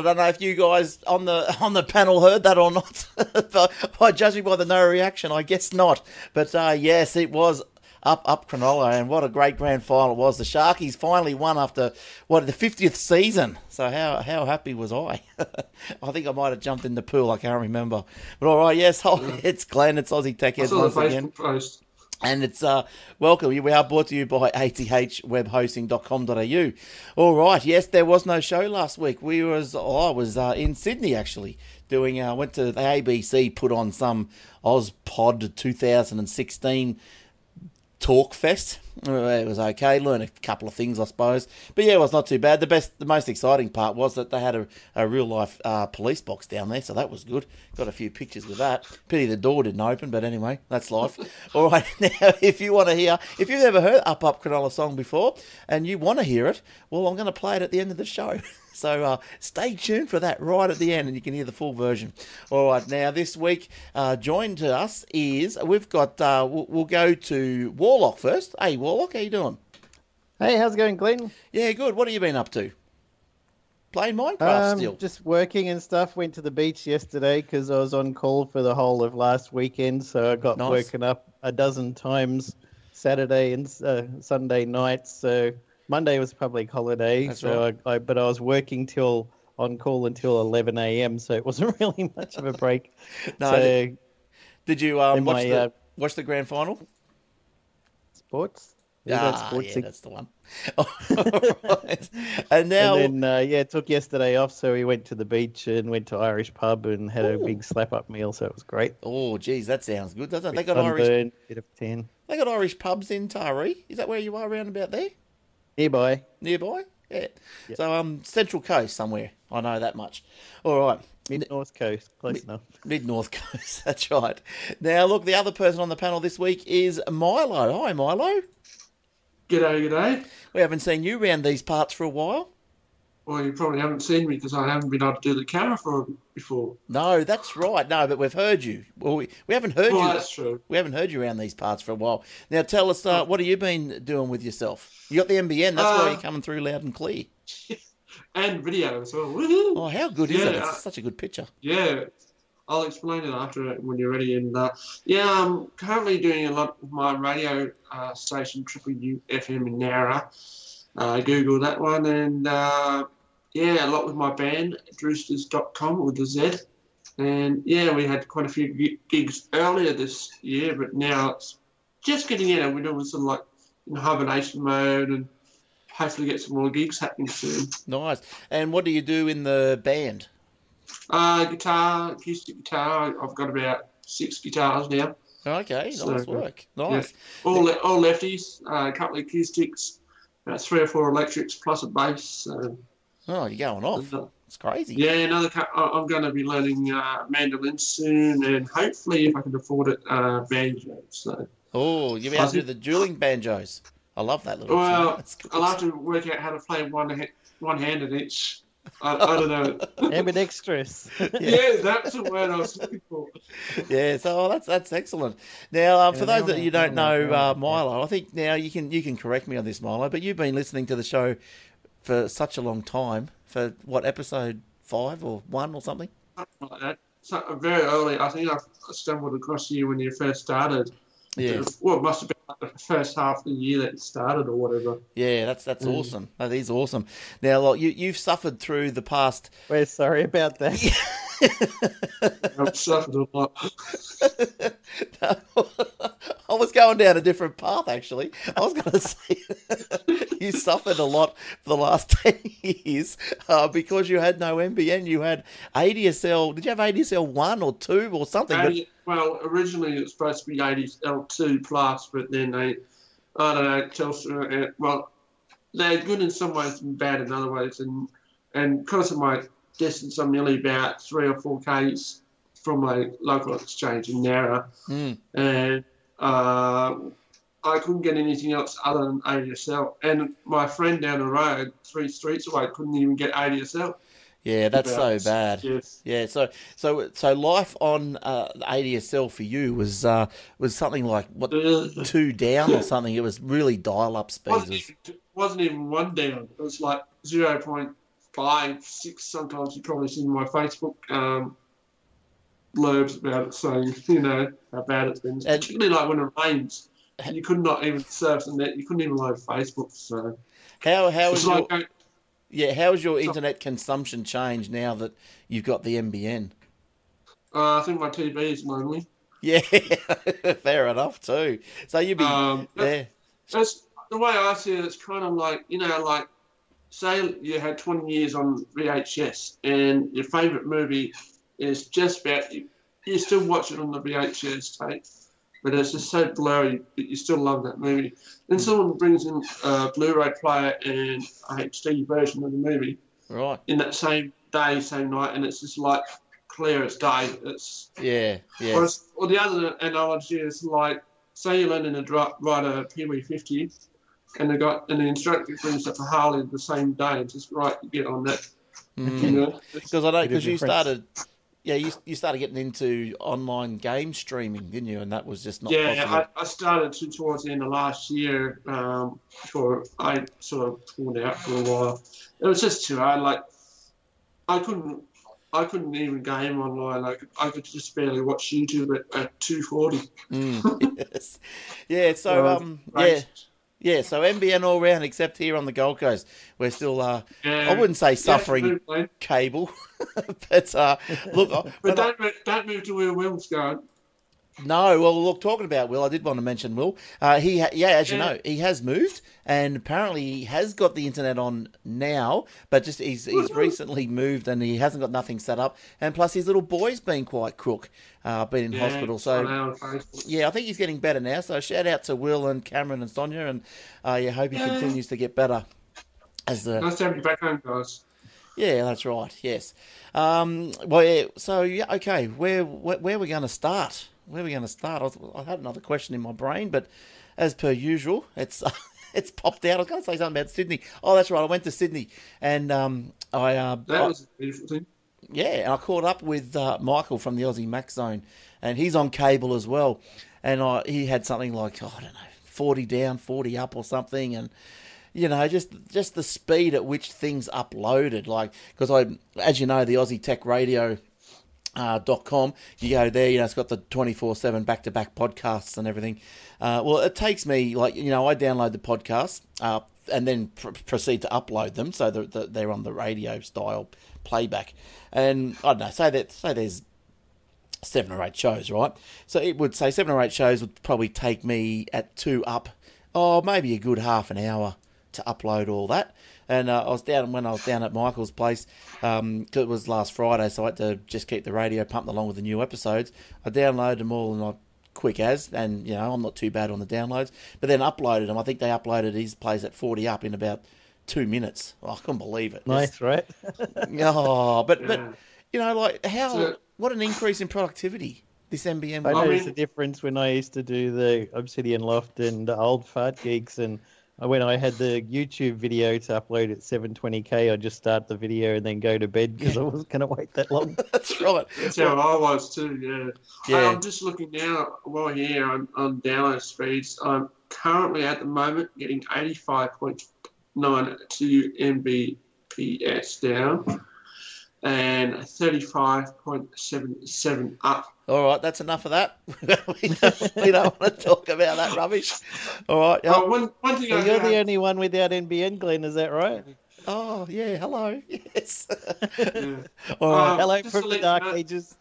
I don't know if you guys on the on the panel heard that or not. by judging by the no reaction, I guess not. But uh, yes, it was up up Cronulla, and what a great grand final it was. The Sharkies finally won after what the fiftieth season. So how how happy was I? I think I might have jumped in the pool. I can't remember. But all right, yes, it's Glenn. It's Aussie Tech I Heads once again. Post. And it's uh, welcome. We are brought to you by athwebhosting.com.au. All right. Yes, there was no show last week. We was oh, I was uh, in Sydney actually doing. Uh, went to the ABC put on some OzPod 2016 Talk Fest. It was okay. Learned a couple of things, I suppose. But yeah, it was not too bad. The best, the most exciting part was that they had a, a real life uh, police box down there, so that was good. Got a few pictures with that. Pity the door didn't open, but anyway, that's life. All right, now if you want to hear, if you've ever heard Up Up Cronulla song before and you want to hear it, well, I'm going to play it at the end of the show. So uh, stay tuned for that right at the end, and you can hear the full version. All right, now this week, uh, joined to us is we've got. Uh, we'll, we'll go to Warlock first. Hey, Warlock, how you doing? Hey, how's it going, Glenn? Yeah, good. What have you been up to? Playing Minecraft Um, still. just working and stuff. Went to the beach yesterday because I was on call for the whole of last weekend, so I got Nice. woken up a dozen times Saturday and uh, Sunday nights. So Monday was public holiday, That's so right. I, I but I was working till on call until 11 a.m. So it wasn't really much of a break. No, so did- Did you um, watch my, the uh, watch the grand final? sports. Yeah, that's Ah, sports yeah, thing. that's the one. Alright. And now, And then, uh, yeah, took yesterday off, so we went to the beach and went to Irish pub and had a big slap up meal, so it was great. oh, geez, that sounds good, doesn't it? They got Irish. Bit of tan. They got Irish pubs in Taree. Is that where you are around about there? Nearby. nearby. Yeah. So um, Central Coast somewhere. I know that much. All right. Mid North Coast, close enough. Mid North Coast. That's right. Now look, the other person on the panel this week is Milo. Hi, Milo. G'day, g'day. We haven't seen you around these parts for a while. Well, you probably haven't seen me because I haven't been able to do the camera for before. No, that's right. No, but we've heard you. Well, we, we haven't heard Well, you. that's true. We haven't heard you around these parts for a while. Now tell us, uh, what have you been doing with yourself? You got the NBN. That's why Uh, you're coming through loud and clear. And video as well. Woohoo! Oh, how good is it? It's such a good picture. Yeah, I'll explain it after when you're ready. And uh, yeah, I'm currently doing a lot of my radio uh, station, Triple U FM in Nowra. Uh, Google that one, and uh, yeah, a lot with my band, Drewsters.com with the Z. And yeah, we had quite a few gigs earlier this year, but now it's just getting in. We're doing some like in hibernation mode, and hopefully get some more gigs happening soon. Nice. And what do you do in the band? Uh, guitar, acoustic guitar. I've got about six guitars now. Okay, So, nice work. Nice. All le- all lefties. Uh, a couple of acoustics, about three or four electrics plus a bass. So, Oh, you're going off. It's crazy. yeah, another. I- I'm going to be learning uh, mandolin soon, and hopefully, if I can afford it, uh, banjo. So, Oh, you're about to do the dueling banjos. I love that little. tune. well, That's. I'll have to work out how to play one ha- one handed each. I, I don't know. Ambidextrous. yeah, that's the word I was looking for. Yeah, so that's that's excellent. Now, um, for Yeah, those that you don't know, know, uh. Milo, I think now you can you can correct me on this, Milo, but you've been listening to the show for such a long time. For what episode five or one or something? something like that. So, very early, I think I stumbled across you when you first started. Yeah, Well, it must have been like the first half of the year that it started or whatever. yeah, that's that's Mm. awesome. That is awesome. Now, look, you you've suffered through the past. We're sorry about that. I've suffered a lot. I was going down a different path, actually. I was going to say you suffered a lot for the last 10 years uh, because you had no NBN. You had ADSL. Did you have ADSL 1 or 2 or something? Well, originally it was supposed to be ADSL2 plus, but then they, I don't know, Telstra, uh, well, they're good in some ways and bad in other ways. And, and because of my distance, I'm nearly about three or four Ks from my local exchange in Nowra. Hmm. and uh, I couldn't get anything else other than ADSL. And my friend down the road, three streets away, couldn't even get ADSL. Yeah, that's so bad. Yes. Yeah, so so so life on uh, ADSL for you was uh, was something like what two down or something. It was really dial up speeds. wasn't, even, wasn't even one down. It was like zero point five, six. sometimes. You probably seen my Facebook um, blurbs about it saying, you know, how bad it's been. And- Particularly like when it rains. You could not even surf the net. You couldn't even load Facebook. So How how it's your like yeah how has your internet consumption changed now that you've got the NBN? uh, I think my TV is lonely. Yeah, fair enough too. So you'd be Um, yeah That's the way I see it. It's kind of like you know, like say you had twenty years on VHS, and your favourite movie is just about you. You still watch it on the VHS tape, but it's just so blurry. But you still love that movie. Then mm. someone brings in a Blu-ray player and a HD version of the movie right. in that same day, same night, and it's just like clear as day. It's Yeah, or, yeah, it's- or the other analogy is like, say you're learning to dri- ride a Pee-wee 50, and they got and the instructor brings up a Harley the same day, and just right, you get on that. Mm. You know, Because I know because you difference. started. Yeah, you, you started getting into online game streaming, didn't you? And that was just not yeah. I, I started to towards the end of last year. Um, before I sort of pulled out for a while, it was just too hard. Like, I couldn't. I couldn't even game online. Like I could just barely watch YouTube at, at 240. Mm, yes. Yeah, so um right. yeah. Yeah, so NBN all round except here on the Gold Coast. We're still uh Yeah. I wouldn't say suffering mate. cable. but uh look But don't, move- don't move to where Will's going. No, well, look, talking about Will, I did want to mention Will. Uh, he, ha- yeah, as you Yeah. know, he has moved, and apparently he has got the internet on now. But just he's he's recently moved, and he hasn't got nothing set up. And plus, his little boy's been quite crook, uh, been in Yeah, hospital. So know on Facebook. yeah, I think he's getting better now. So shout out to Will and Cameron and Sonia, and uh, yeah, hope he Yeah. continues to get better. As the Nice to have you back home, guys. yeah, that's right. Yes. Um, well, yeah, so yeah, okay. Where where, where are we going to start? Where are we going to start? I, was, I had another question in my brain, but as per usual, it's it's popped out. I was going to say something about Sydney. Oh, that's right. I went to Sydney, and um, I uh, That was a beautiful thing. yeah, and I caught up with uh, Michael from the Aussie Mac Zone, and he's on cable as well. And I, he had something like oh, I don't know, forty down, forty up, or something, and you know, just just the speed at which things uploaded. Like because I, as you know, the Aussie Tech Radio. Uh, dot com. You go there, you know, it's got the twenty four seven back to back podcasts and everything. Uh, well, it takes me like you know, I download the podcasts uh, and then pr- proceed to upload them so that that they're on the radio style playback. And I don't know, say that say there's seven or eight shows, right? So it would say seven or eight shows would probably take me at two up, oh maybe a good half an hour to upload all that. And uh, I was down when I was down at Michael's place. Um, 'cause it was last Friday, so I had to just keep the radio pumped along with the new episodes. I downloaded them all and I quick as, and you know I'm not too bad on the downloads. But then uploaded them. I think they uploaded his plays at 40 up in about two minutes. Oh, I couldn't believe it. Nice, right? Oh, but but you know, like how So- what an increase in productivity this NBN. I I noticed mean- the difference when I used to do the Obsidian Loft and the old fart gigs, and when I had the YouTube video to upload at 720k, I just start the video and then go to bed because I wasn't going to wait that long. That's right. That's how I was too. Yeah. Yeah. I'm just looking now while here on, on download speeds. I'm currently at the moment getting 85.92 Mbps down and 35.77 up. All right, that's enough of that. we, don't, we don't want to talk about that rubbish. All right. Oh, one, one thing I So you're have- the only one without NBN, Glenn, is that right? Oh yeah. Hello. Yes. yeah. All right. Um, Hello from the dark know- ages.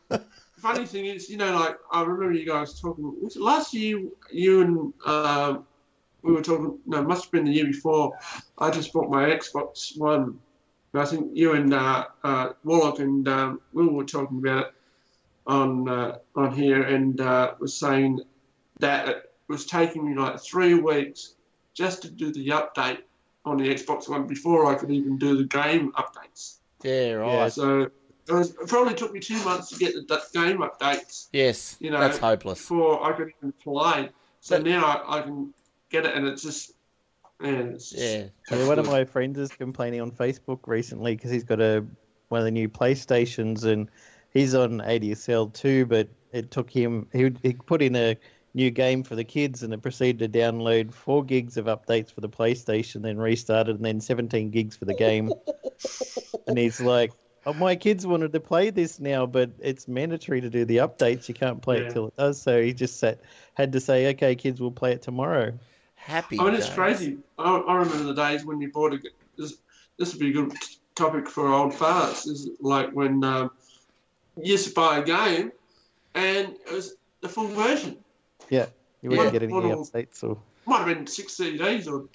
funny thing is, you know, like I remember you guys talking was it last year. You and um, we were talking. No, it must have been the year before. I just bought my Xbox One. And I think you and uh, uh, Warlock and um, Will were talking about it on uh, on here, and uh, was saying that it was taking me like three weeks just to do the update on the Xbox One before I could even do the game updates. Yeah. Right. Yeah. So it, was, it probably took me two months to get the game updates Yes. You know, that's hopeless. before I could even play. So But- now I, I can get it, and it's just, man, it's just, Yeah. Yeah, one of my friends is complaining on Facebook recently because he's got a one of the new PlayStations, and he's on ADSL too. But it took him. He he put in a new game for the kids, and it proceeded to download four gigs of updates for the PlayStation, then restarted, and then 17 gigs for the game. and he's like, oh, "My kids wanted to play this now, but it's mandatory to do the updates. You can't play Yeah. it till it does." So he just sat, had to say, "Okay, kids, we'll play it tomorrow." Happy. I mean, it's crazy. I, I remember the days when you bought a. This, this would be a good topic for old farts. Is like when um, you used to buy a game, and it was the full version. Yeah, you wouldn't Yeah. get any Model- updates or. Might have been six CDs or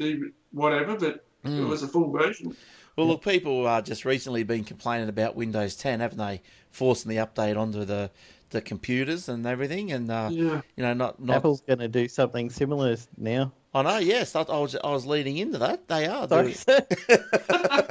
whatever, but Hmm. it was a full version. Well, look, people are just recently been complaining about Windows 10, haven't they? Forcing the update onto the, the computers and everything, and uh, Yeah. you know, not not. Apple's going to do something similar now. I know. Yes, I, I was I was leading into that. They are. Sorry, doing-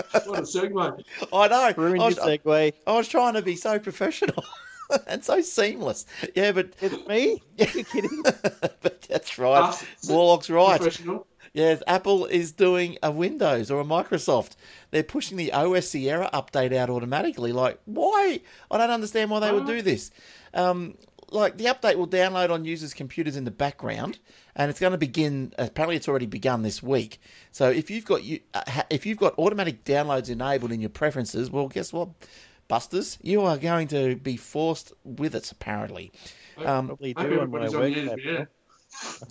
what a segue. I know. ruined I was, I, segue. I was trying to be so professional and so seamless. Yeah, but It's me? You're kidding? but that's right. Ah, Us, Warlock's right. Professional. Yes, Apple is doing a Windows or a Microsoft. They're pushing the OS Sierra update out automatically. Like, why? I don't understand why they would ah. do this. Um, like, the update will download on users' computers in the background, and it's going to begin. Apparently, it's already begun this week. So, if you've got you, uh, if you've got automatic downloads enabled in your preferences, well, guess what, Busters, you are going to be forced with it. Apparently, um, Probably do on my work the edge, laptop. yeah.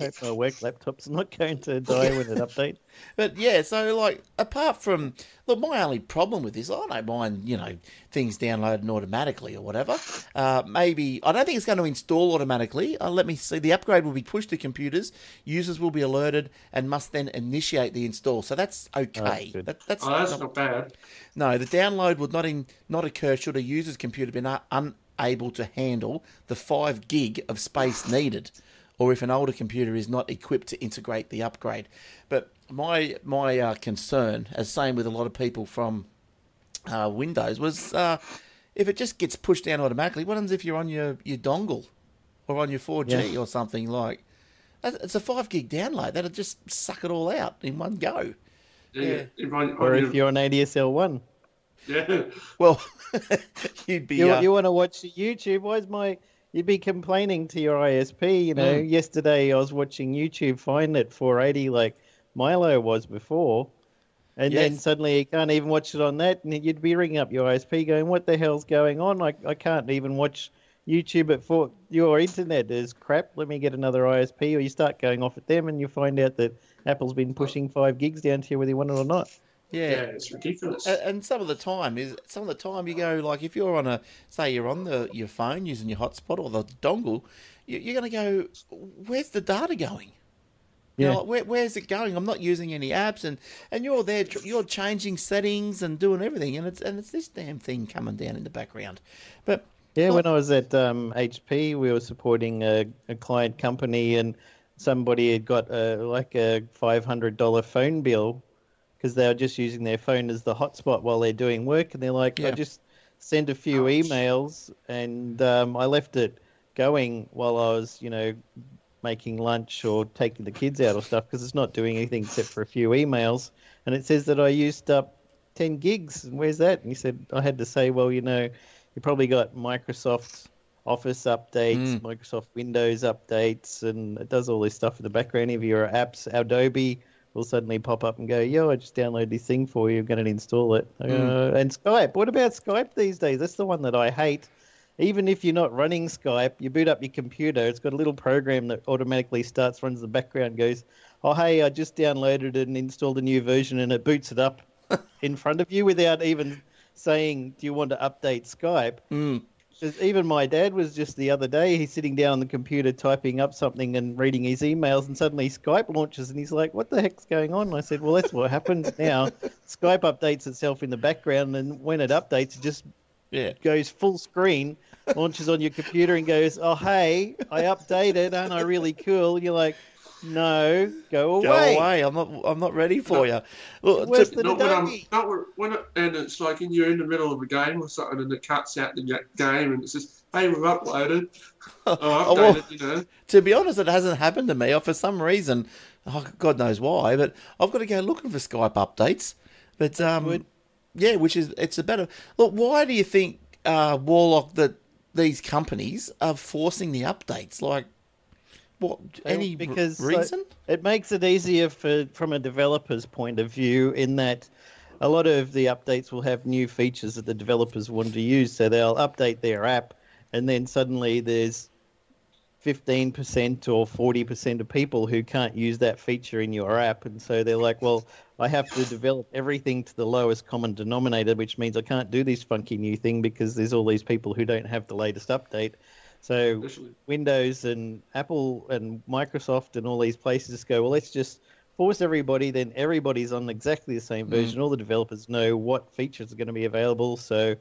I hope my work laptop's not going to die when it updates. But yeah, so like apart from look, my only problem with this, I don't mind you know things downloading automatically or whatever. Uh, maybe I don't think it's going to install automatically. Uh, let me see. The upgrade will be pushed to computers. Users will be alerted and must then initiate the install. So that's okay. good. That, that's Oh, that's not- not bad. no, the download would not in, not occur should a user's computer be not, unable to handle the five gig of space needed, or if an older computer is not equipped to integrate the upgrade. But my my uh, concern, as same with a lot of people from uh, Windows, was uh, if it just gets pushed down automatically. What happens if you're on your, your dongle or on your 4G Yeah. or something like? that- It's a five gig download. That'll just suck it all out in one go. Yeah. Yeah. If I, Or if you're on ADSL one, yeah. Well, you'd be. you, uh, you want to watch YouTube. Why is my? You'd be complaining to your ISP. You know, Mm. yesterday I was watching YouTube Find at 480 like Milo was before, and then suddenly you can't even watch it on that, and you'd be ringing up your ISP going, "What the hell's going on? I I can't even watch." YouTube at four, your internet is crap. Let me get another ISP, or you start going off at them, and you find out that Apple's been pushing five gigs down to you whether you want it or not. Yeah, yeah. it's ridiculous. And some of the time is some of the time you go like if you're on a say you're on the your phone using your hotspot or the dongle, you, you're going to go, where's the data going? You know, Yeah. like, where, where's it going? I'm not using any apps, and, and you're there, you're changing settings and doing everything, and it's and it's this damn thing coming down in the background. But Yeah, when I was at um, HP, we were supporting a, a client company, and somebody had got a, like a five hundred dollar phone bill because they were just using their phone as the hotspot while they're doing work, and they're like, Yeah. I just sent a few Ouch. emails, and um, I left it going while I was, you know, making lunch or taking the kids out or stuff because it's not doing anything except for a few emails, and it says that I used up 10 gigs. And where's that? And he said, I had to say, well, you know, you probably got Microsoft Office updates, Mm. Microsoft Windows updates, and it does all this stuff in the background of your apps. Adobe will suddenly pop up and go, yo, I just downloaded this thing for you. I'm going to install it. Mm. Uh, and Skype. What about Skype these days? That's the one that I hate. Even if you're not running Skype, you boot up your computer. It's got a little program that automatically starts, runs the background, goes, "Oh hey, I just downloaded and installed a new version," and it boots it up in front of you without even saying, "Do you want to update Skype?" mm, even my dad was just the other day. He's sitting down on the computer typing up something and reading his emails, and suddenly Skype launches, and he's like, "What the heck's going on?" And I said, "Well, that's what happens now. Skype updates itself in the background, and when it updates, it just yeah, goes full screen, launches on your computer, and goes, "Oh hey, I updated, aren't I really cool?" And you're like, "No, go away. go away." away. I'm not I'm not ready for you. Look, Worse to- than Not when I'm, not when- when it, and it's like in, you're in the middle of a game or something and it cuts out the game and it says, hey, we've uploaded. Oh, Oh, well- you know. to be honest, it hasn't happened to me. Or for some reason, oh, God knows why, but I've got to go looking for Skype updates. But um, Yeah, which is it's a better look. Why do you think uh, Warlock that these companies are forcing the updates? Like, what? Any because reason? it makes it easier for from a developer's point of view in that a lot of the updates will have new features that the developers want to use so they'll update their app and then suddenly there's 15% or 40% of people who can't use that feature in your app and so they're like well I have to develop everything to the lowest common denominator which means I can't do this funky new thing because there's all these people who don't have the latest update so Literally. Windows and Apple and Microsoft and all these places just go, well, let's just force everybody, then everybody's on exactly the same mm. version. All the developers know what features are going to be available, so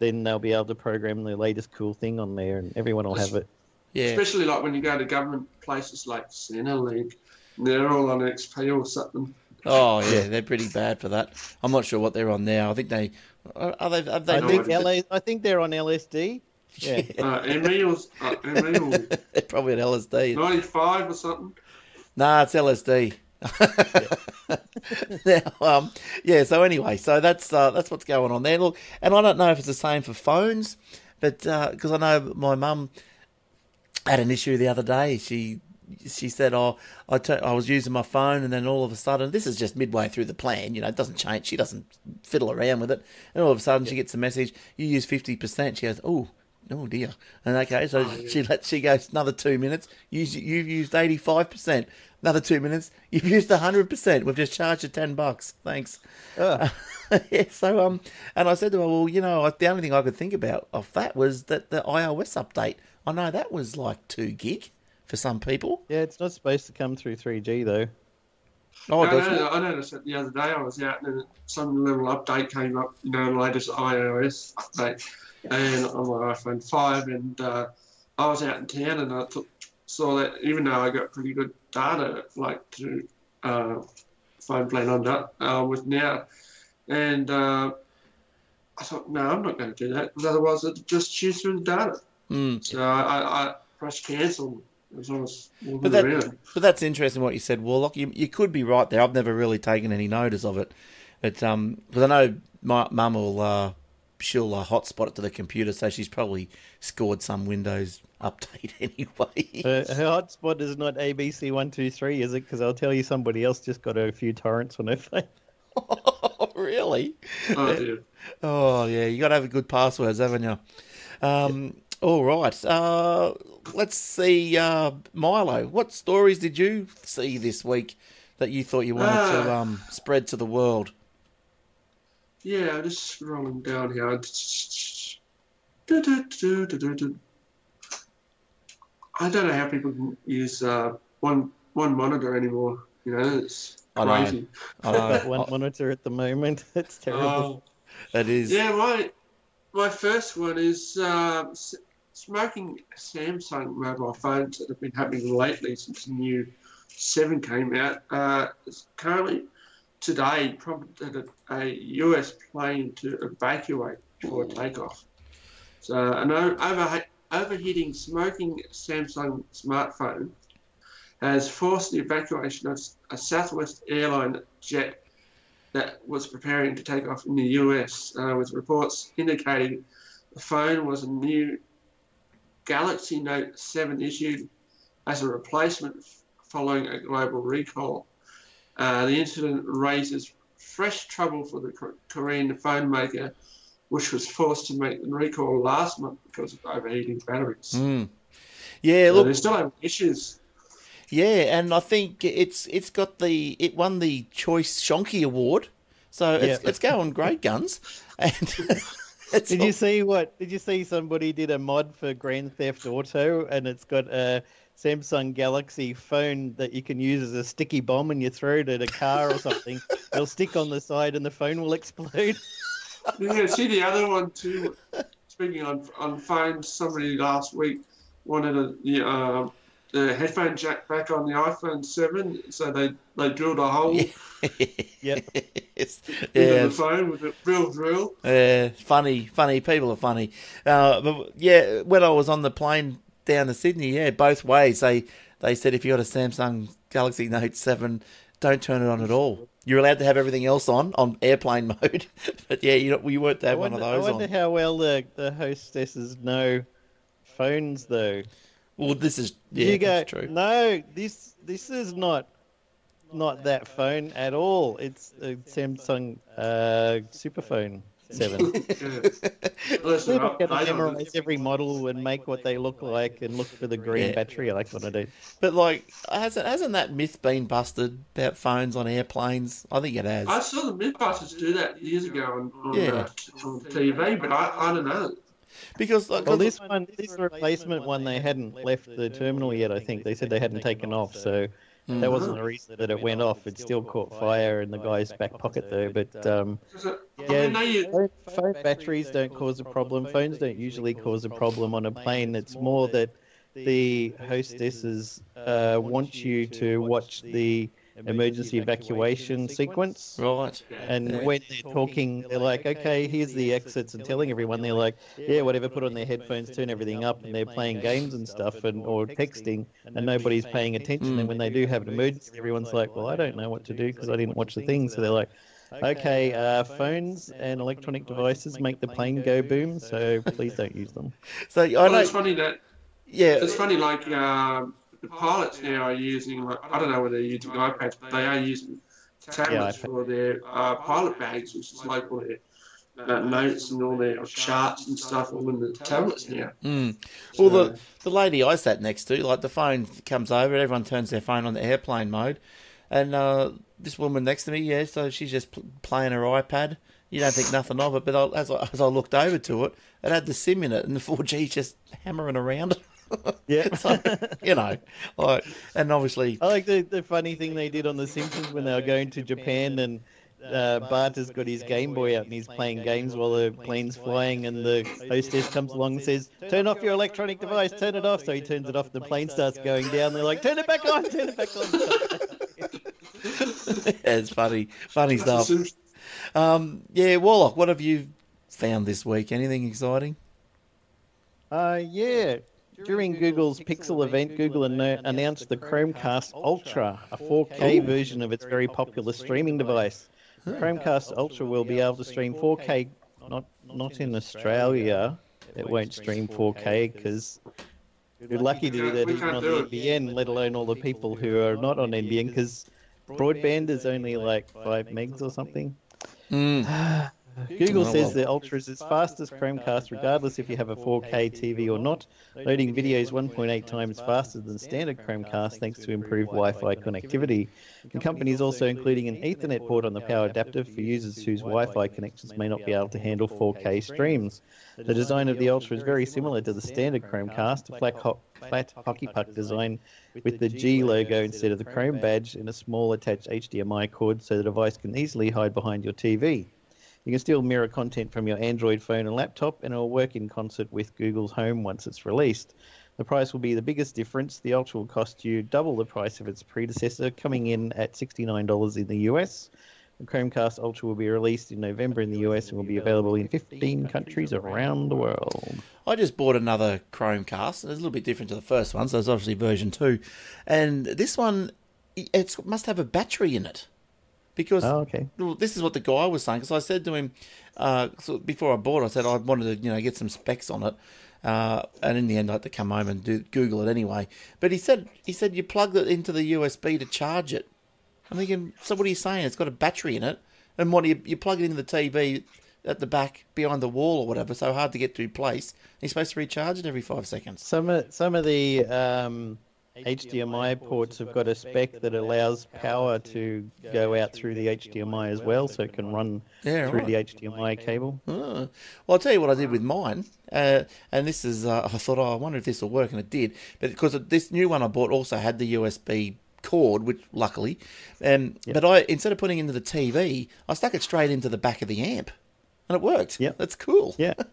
then they'll be able to program the latest cool thing on there and everyone will have it. Yeah, Especially like when you go to government places like Centrelink, they're all on XP or something. Oh yeah, they're pretty bad for that. I'm not sure what they're on now. I think they are are they. Have they I think. LA, I think they're on LSD. Yeah. Uh, Emil's, uh, Emil, probably at LSD. 95 or something. Nah, it's LSD. now, um, yeah. So anyway, so that's uh, that's what's going on there. Look, and I don't know if it's the same for phones, but because I know my mum had an issue the other day. She she said, "Oh, I I was using my phone, and then all of a sudden, this is just midway through the plan. You know, it doesn't change. She doesn't fiddle around with it, and all of a sudden, she gets a message: you use fifty percent. She goes, oh." Oh dear! And okay, so Oh, yeah. she lets she goes another two minutes. Use you've used eighty five percent. Another two minutes. You've used hundred percent. We've just charged you ten bucks. Thanks. Ah. yeah, so um, and I said to her, well, you know, the only thing I could think about of that was that the iOS update. I know that was like two gig for some people. yeah, it's not supposed to come through 3G though. Oh, I, does know, it? I noticed that the other day I was out and then some little update came up, you know, the latest iOS update, and on my iPhone 5, and uh, I was out in town and I took, saw that even though I got pretty good data, like to uh, phone plan on that uh, with now, and uh, I thought, no, I'm not going to do that because otherwise I'd just choose through the data. Mm. So I, I, pressed cancel as was walking But that- But that's interesting what you said, Warlock. You, you could be right there. I've never really taken any notice of it, but um, because I know my mum will uh, she'll uh, hotspot it to the computer, so she's probably scored some Windows update anyway. Her, her hotspot is not ABC123, is it? Because I'll tell you somebody else just got a few torrents on her phone. oh, really? Oh, dear. Oh yeah, you got to have good passwords, haven't you? Um, All right. Uh, let's see, uh, Milo. What stories did you see this week that you thought you wanted to Ah. um, spread to the world? Yeah, just scrolling down here. I don't know how people can use uh, one one monitor anymore. You know, it's I know. crazy. I Got know one monitor at the moment. It's terrible. Oh, that is. yeah, my my first one is uh, smoking Samsung mobile phones that have been happening lately since the new seven came out. Uh, it's currently today prompted a, a US plane to evacuate before takeoff. So an o- overhe- overheating smoking Samsung smartphone has forced the evacuation of a Southwest airline jet that was preparing to take off in the US, uh, with reports indicating the phone was a new Galaxy Note 7 issued as a replacement following a global recall. Uh, the incident raises fresh trouble for the Korean phone maker, which was forced to make the recall last month because of overheating batteries. Mm. Yeah, So look, they're still having issues. yeah, and I think it's it's got the it won the Choice Shonky Award, so it's Yeah. it's going great guns. And it's Did you see what? Did you see somebody did a mod for Grand Theft Auto and it's got a Samsung Galaxy phone that you can use as a sticky bomb and you throw it at a car or something. It'll stick on the side and the phone will explode. Yeah, see the other one too. Speaking on on phones, somebody last week wanted a, the uh, the headphone jack back on the iPhone Seven, so they they drilled a hole Yep. Yes. into Yeah, the phone with a real drill. Uh, funny, funny. People are funny. Uh, but yeah, when I was on the plane down to Sydney, yeah, both ways they they said if you got a Samsung Galaxy Note Seven, don't turn it on at all. You're allowed to have everything else on on airplane mode, but yeah, you we weren't to have one of those. I wonder on. how well the, the hostesses know phones, though. Well, this is yeah, you go, that's true. no, this this is not not that phone at all. It's a Samsung uh, Superphone Seven. Listen, I- I memorize every model and make what they look like and look for the green Yeah. battery. I like what I do. But like, hasn't hasn't that myth been busted about phones on airplanes? I think it has. I saw the Mythbusters do that years ago on, on, Yeah. uh, on TV, but I, I don't know. Because like, Well, 'cause- this one, this replacement one, they hadn't left the terminal yet. I think they said they hadn't taken off, so that wasn't the reason that it went off. It still caught fire in the guy's back pocket, though. But um, Yeah, I mean, they use- phone, phone batteries don't cause a problem. Phones don't usually cause a problem on a plane. It's more that the hostesses uh, want you to watch the emergency evacuation sequence. right, And when they're talking, they're like, okay, here's the exits, and telling everyone, they're like, yeah, whatever, put on their headphones, turn everything up, and they're playing games and stuff, and or texting, and nobody's paying attention. And when they do have an emergency, everyone's like, well, I don't know what to do because I didn't watch the thing. So they're like, okay, uh, phones and electronic devices make the plane go boom, so please don't use them. so I well, know, it's funny that yeah, it's funny like um, the pilots now are using like I don't know whether they're using iPads, but they are using tablets iPad. for their uh, pilot bags, which is like all their uh, notes and all their charts and stuff all in the tablets now. Mm. Well, the the lady I sat next to, like the phone comes over, everyone turns their phone on the airplane mode, and uh, this woman next to me, yeah, so she's just pl- playing her iPad. You don't think nothing of it, but I, as I, as I looked over to it, it had the SIM in it, and the 4G just hammering around. Yeah. so, you know, like, and obviously, I like the, the funny thing they did on The Simpsons when they were going to Japan and uh, Bart has got his Game Boy out and he's playing games while the plane's flying and the hostess comes along and says, turn off your electronic device, turn it off. So he turns it off and the plane starts going down. They're like, turn it back on, turn it back on. yeah, it's funny, funny stuff. Um, yeah, Warlock, what have you found this week? Anything exciting? Uh, yeah. During Google's Pixel event, Google announced the Chromecast Ultra, a 4K version of its very popular streaming device. The Chromecast Ultra will be able to stream 4K, not not in Australia. It won't stream 4K because you're lucky to do that We even on the. NBN, let alone all the people who are not on NBN because broadband is only like 5 megs or something. Mm. Google Oh, says well. the Ultra is as fast as Chromecast, regardless if you have a 4K TV or not. Loading videos 1.8 times faster than standard Chromecast thanks to improved Wi-Fi connectivity. The company is also including an Ethernet port on the power adapter for users whose Wi-Fi connections may not be able to handle 4K streams. The design of the Ultra is very similar to the standard Chromecast, a flat, ho- flat hockey puck design with the G logo instead of the Chrome badge and a small attached HDMI cord so the device can easily hide behind your TV. You can still mirror content from your Android phone and laptop, and it will work in concert with Google's Home once it's released. The price will be the biggest difference. The Ultra will cost you double the price of its predecessor, coming in at $69 in the US. The Chromecast Ultra will be released in November in the US and will be available in 15 countries around the world. I just bought another Chromecast. It's a little bit different to the first one, so it's obviously version two. And this one, it must have a battery in it. Because Oh, okay. well, this is what the guy was saying. Because I said to him uh, so before I bought, I said I wanted to, you know, get some specs on it. Uh, and in the end, I had to come home and do, Google it anyway. But he said he said you plug it into the USB to charge it. I'm thinking, so what are you saying? It's got a battery in it, and what do you you plug it into the TV at the back behind the wall or whatever, so hard to get to place. You're supposed to recharge it every five seconds. Some of, some of the um, HDMI ports have got a spec that allows power to go out through the HDMI as well, so it can run Yeah, through right. the HDMI cable. Oh. Well, I'll tell you what I did with mine. Uh, and this is, uh, I thought, oh, I wonder if this will work, and it did. But because this new one I bought also had the USB cord, which luckily, um, but I instead of putting it into the TV, I stuck it straight into the back of the amp, and it worked. Yeah, that's cool. Yeah.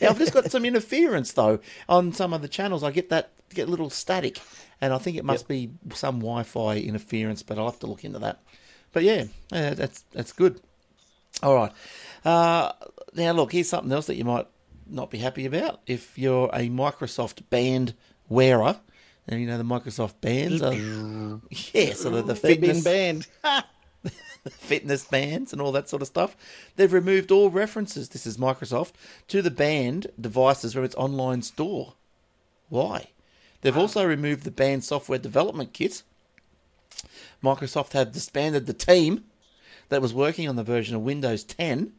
Yeah, I've just got some interference though on some of the channels. I get that get a little static, and I think it must be some Wi-Fi interference. But I'll have to look into that. But yeah, uh, that's that's good. All right. Uh, now look, here's something else that you might not be happy about if you're a Microsoft band wearer. And you know the Microsoft bands are yeah, so the, the They've fitness banned. fitness bands and all that sort of stuff. They've removed all references. This is Microsoft to the banned devices from its online store. Why? They've ah. also removed the banned software development kit. Microsoft have disbanded the team that was working on the version of Windows 10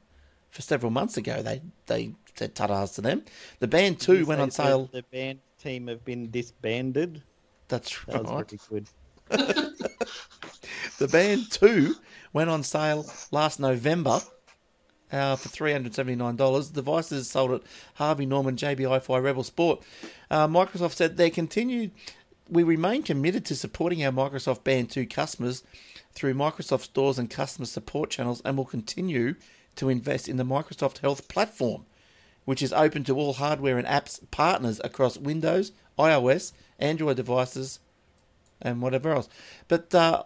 for several months ago. They they said tatas to them. The band 2 went on sale. The band team have been disbanded. That's That right. pretty good. The band 2 went on sale last November uh, for $379. the Devices sold at Harvey Norman, JB Hi-Fi, Rebel Sport. Uh, Microsoft said they continued, we remain committed to supporting our Microsoft Band 2 customers through Microsoft stores and customer support channels and will continue to invest in the Microsoft Health platform, which is open to all hardware and apps partners across Windows, iOS, Android devices, and whatever else. But uh,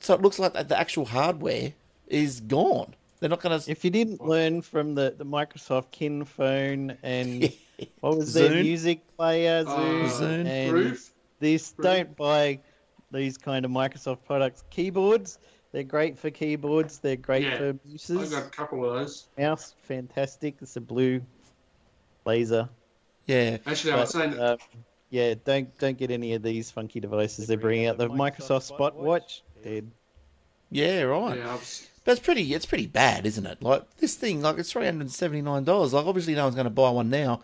so it looks like the actual hardware is gone. They're not going to. If you didn't learn from the, the Microsoft Kin phone and what was their music player, Uh, Zune, Zune. and Groove. this, Groove. don't buy these kind of Microsoft products. Keyboards, they're great for keyboards. They're great Yeah, for I've got a couple of those. Mouse, fantastic. It's a blue laser. Yeah, Actually, I was saying that uh, yeah, don't don't get any of these funky devices they're bringing out. The Microsoft Spot Watch, dead. yeah, right. yeah, I was, But it's pretty. It's pretty bad, isn't it? Like this thing, like it's three hundred and seventy nine dollars. Like obviously no one's going to buy one now,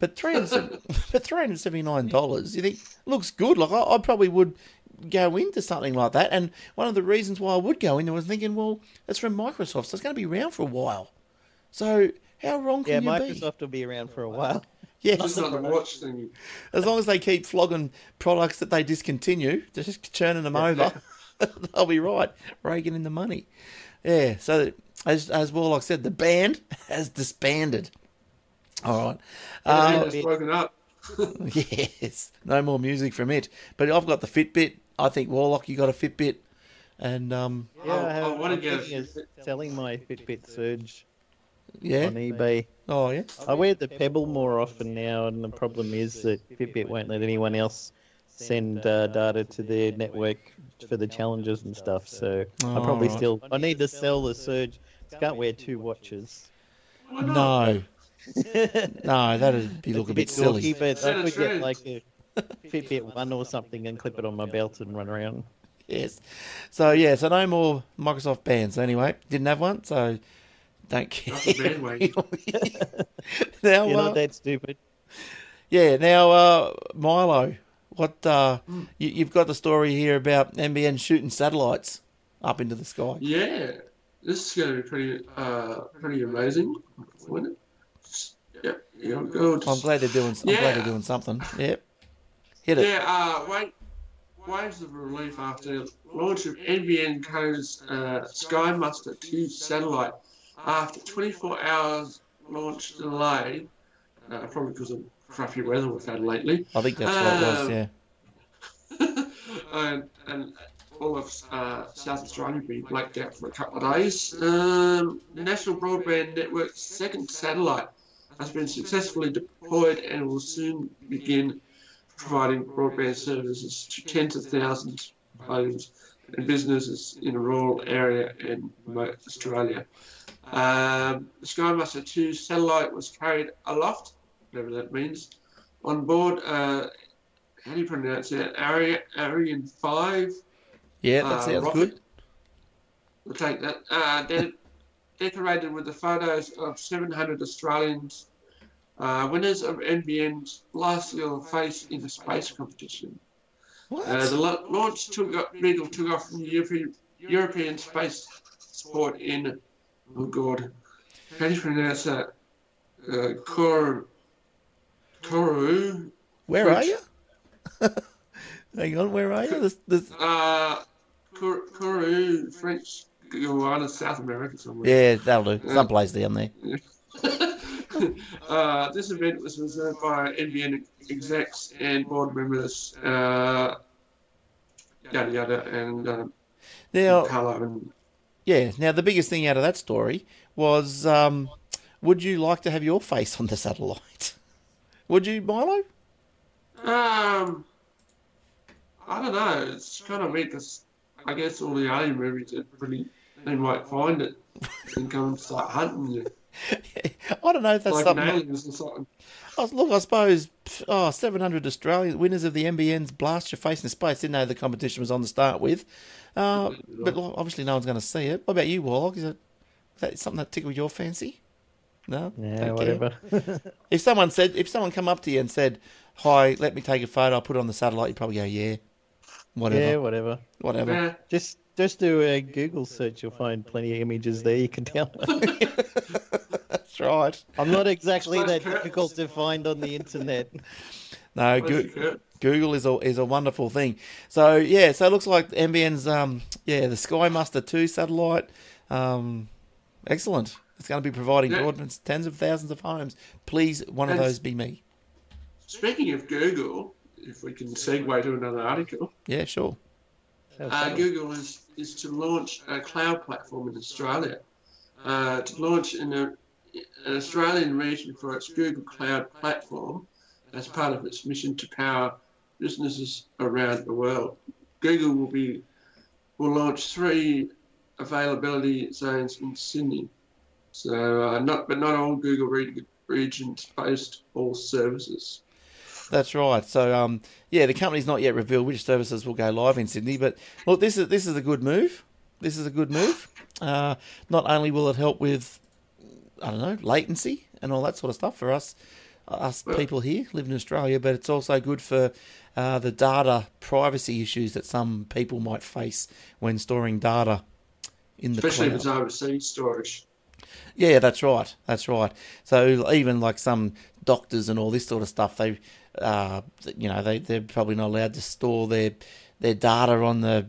but three hundred but three hundred seventy nine dollars. You think looks good? Like I, I probably would go into something like that. And one of the reasons why I would go into was thinking, well, it's from Microsoft, so it's going to be around for a while. So how wrong Yeah, can you be? Microsoft will be around for a while. Yeah, just on the watch thing. as long as they keep flogging products that they discontinue, just churning them over, they'll be right, raking in the money. Yeah. So as as Warlock said, the band has disbanded. All right. Um, it's broken up. yes. No more music from it. But I've got the Fitbit. I think Warlock, you got a Fitbit, and um, Yeah, I- I, have, I wanna I'm get a thinking of Fitbit. selling my Fitbit Surge yeah. on eBay. Oh yeah. I wear the Pebble more often now, and the problem is that Fitbit won't let anyone else send uh, data to their network for the challenges and stuff. So I Oh, probably right. still I need to sell the Surge. I can't wear two watches. No. No, that'd be look a bit silly. dorky, but Set could get like a Fitbit One or something and clip it on my belt and run around. Yes. So yeah, so no more Microsoft bands. Anyway, didn't have one, so don't care. Off bandwagon. now, You're uh, not that stupid. yeah, now uh, Milo, what uh, you, you've got the story here about NBN shooting satellites up into the sky. Yeah, this is going to be pretty, uh, pretty amazing? Yep, yeah, good. I'm glad they're doing. I'm glad they're doing something. Yep. Hit it. Yeah, uh, wait, waves of relief after launch of NBN Co's uh, Sky Muster 2 satellite after 24 hours launch delay, uh, probably because of crappy weather we've had lately. I think that's what it was. Um, Yeah. and, and all of uh, South Australia being blacked out for a couple of days. Um, the National Broadband Network's second satellite has been successfully deployed and will soon begin providing broadband services to tens of thousands of homes and businesses in a rural area in remote Australia. Um, the Sky Muster 2 satellite was carried aloft, whatever that means, on board. Uh, how do you pronounce it? Ari- Ariane 5 Yeah, that uh, sounds rocket. good. We'll take that. Uh, de- decorated with the photos of 700 Australians, uh, winners of NBN's last year face in the space competition. What? Uh, the la- launch took off, Beagle took off from the European, European space sport in, oh god, how do you pronounce that? Uh, Kourou, where are you? Hang on, where are you? This, this, uh, Kourou, French Guiana, South America somewhere. yeah, that'll do. Someplace down there. uh, this event was reserved by NBN execs and board members, uh, yada yada, and um, Now, and yeah. Now, the biggest thing out of that story was, um, would you like to have your face on the satellite? Would you, Milo? um, I don't know. It's kind of weird because I guess all the alien movies are pretty. They might find it and come and start hunting you, I don't know if that's like something. aliens or something. Oh, look, I suppose oh, 700 Australian winners of the NBN's Blast Your Face in Space. Didn't know the competition was on to start with. Uh, but obviously, no one's going to see it. What about you, Warlock? Is it is that something that tickled your fancy? No? Yeah, whatever. If someone said, if someone come up to you and said, "Hi, let me take a photo. I'll put it on the satellite," you'd probably go, "Yeah, whatever, yeah, whatever. whatever." Yeah, Just just do a Google search. You'll find plenty of images there. You can download. That's right. I'm not exactly Suppose that difficult to find on the internet. No, Where's Goo- Kurt? Google is a is a wonderful thing. So yeah, so it looks like NBN's um yeah the Sky Muster two satellite, um, excellent. It's going to be providing Yeah. broadband to tens of thousands of homes. Please, one of those be me. Speaking of Google, if we can segue to another article, Yeah, sure. uh, Google is, is to launch a cloud platform in Australia. Uh, to launch in a, an Australian region for its Google Cloud platform as part of its mission to power businesses around the world. Google will be will launch three availability zones in Sydney. So uh, not but not all Google re- regions boast all services. That's right. So, um, yeah, the company's not yet revealed which services will go live in Sydney, but look, this is this is a good move. This is a good move. Uh, not only will it help with, I don't know, latency and all that sort of stuff for us, us people here living in Australia, but it's also good for uh, the data privacy issues that some people might face when storing data in the Especially if cloud. it's overseas storage. Yeah, that's right. That's right. So even like some doctors and all this sort of stuff, they, uh, you know, they they're probably not allowed to store their their data on the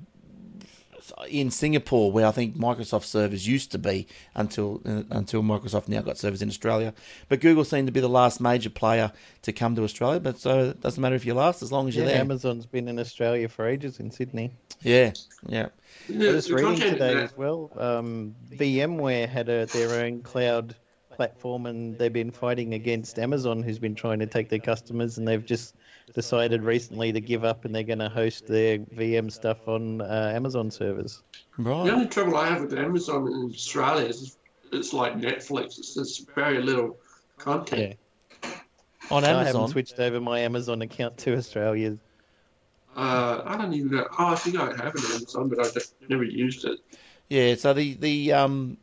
in Singapore, where I think Microsoft servers used to be until uh, until Microsoft now got servers in Australia. But Google seemed to be the last major player to come to Australia. But so it doesn't matter if you're last, as long as Yeah, you're there. Amazon's been in Australia for ages in Sydney. Yeah, yeah. Yeah, I was reading today that- as well. Um, VMware had a, their own cloud platform, and they've been fighting against Amazon, who's been trying to take their customers, and they've just decided recently to give up, and they're going to host their VM stuff on uh, Amazon servers. Right. The only trouble I have with Amazon in Australia is it's like Netflix. It's there's very little content. On Amazon, I haven't switched over my Amazon account to Australia. Uh, I don't even know. Oh, I think I have an Amazon, but I just never used it. Yeah, so the the um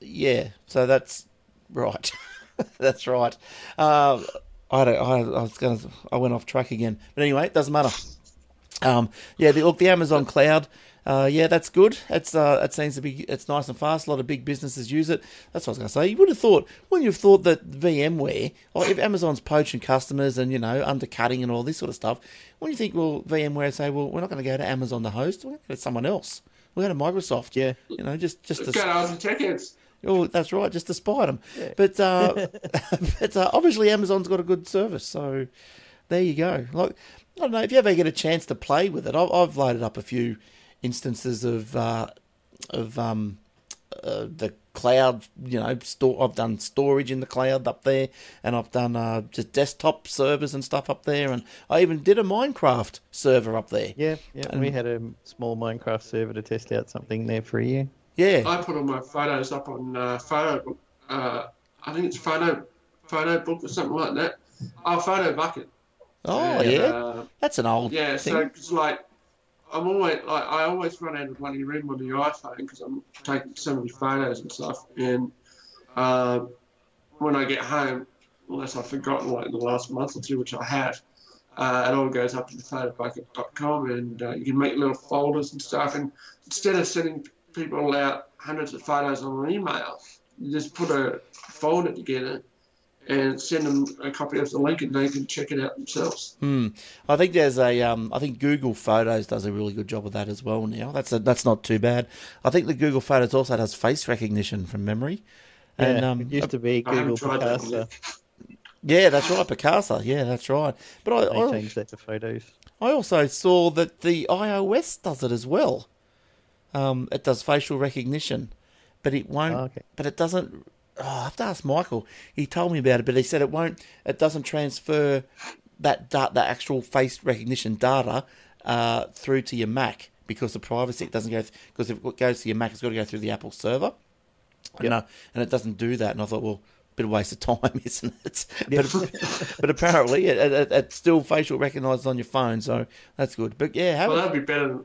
yeah, so that's right. that's right. Uh, I don't I, I was going to I went off track again. But anyway, it doesn't matter. Um yeah, the look the Amazon cloud uh, yeah, that's good. It's uh, it seems to be it's nice and fast. A lot of big businesses use it. That's what I was going to say. You would have thought, wouldn't you have thought that VMware, or if Amazon's poaching customers and you know undercutting and all this sort of stuff, when you think, well, VMware say, well, we're not going to go to Amazon to host. We're going to go to someone else. We're going to Microsoft. Yeah. you know, just just to Go to Eds. Oh, that's right, just to spite them. But uh, but uh, obviously Amazon's got a good service, so there you go. Like I don't know if you ever get a chance to play with it. I've, I've loaded up a few instances of uh, of um, uh, the cloud. You know, store. I've done storage in the cloud up there, and I've done uh, just desktop servers and stuff up there, and I even did a Minecraft server up there. Yeah, yeah. And- we had a small Minecraft server to test out something there for a year. Yeah, I put all my photos up on uh, photo. Uh, I think it's photo photo book or something like that. Oh, photo bucket. oh And, yeah, Uh, that's an old yeah. thing. So it's like I'm always like I always run out of bloody room on the iPhone because I'm taking so many photos and stuff. And uh, when I get home, unless I've forgotten like in the last month or two, which I have, uh, it all goes up to the photobucket.com and uh, you can make little folders and stuff. And instead of sending people out hundreds of photos on an email, you just put a folder together and send them a copy of the link and they can check it out themselves. Hmm. I think there's a. Um, I think Google Photos does a really good job of that as well now. That's a, that's not too bad. I think the Google Photos also does face recognition from memory. And um, it used to be Google tried that Picasa. yeah, that's right, Picasa. Yeah, that's right. But I, They I, changed that to photos. I also saw that the iOS does it as well. Um, it does facial recognition, but it won't. Oh, okay. But it doesn't. Oh, I have to ask Michael. He told me about it, but he said it won't. It doesn't transfer that da- that actual face recognition data uh, through to your Mac because the privacy it doesn't go because if it goes to your Mac, it's got to go through the Apple server. And, Yep. uh, and it doesn't do that. And I thought, well, a bit of waste of time, isn't it? Yeah. But, but apparently, it, it, it's still facial recognized on your phone, so that's good. But yeah, Well, that'd be better.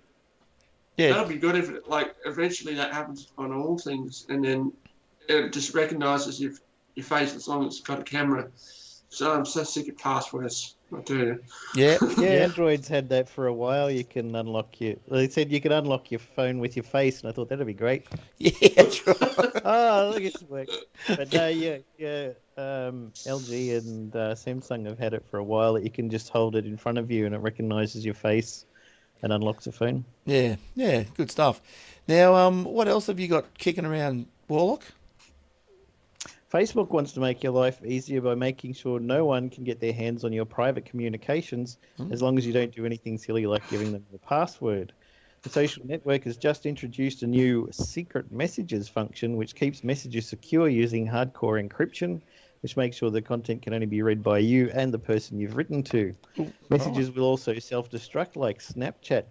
Than, yeah, that'll be good if, like, eventually that happens on all things, and then it just recognizes your your face as long as it's got a camera. So I'm so sick of passwords. I tell you. yeah, Yeah, yeah. Android's had that for a while. You can unlock your. They said you could unlock your phone with your face, and I thought that'd be great. Yeah, that's right. oh, look, it's work. But no, yeah, yeah. Um, LG and uh, Samsung have had it for a while. That you can just hold it in front of you, and it recognizes your face and unlocks the phone. Yeah, yeah, good stuff. Now, um, what else have you got kicking around, Warlock? Facebook wants to make your life easier by making sure no one can get their hands on your private communications as long as you don't do anything silly like giving them the password. The social network has just introduced a new secret messages function which keeps messages secure using hardcore encryption, which makes sure the content can only be read by you and the person you've written to. Messages oh. will also self destruct like Snapchat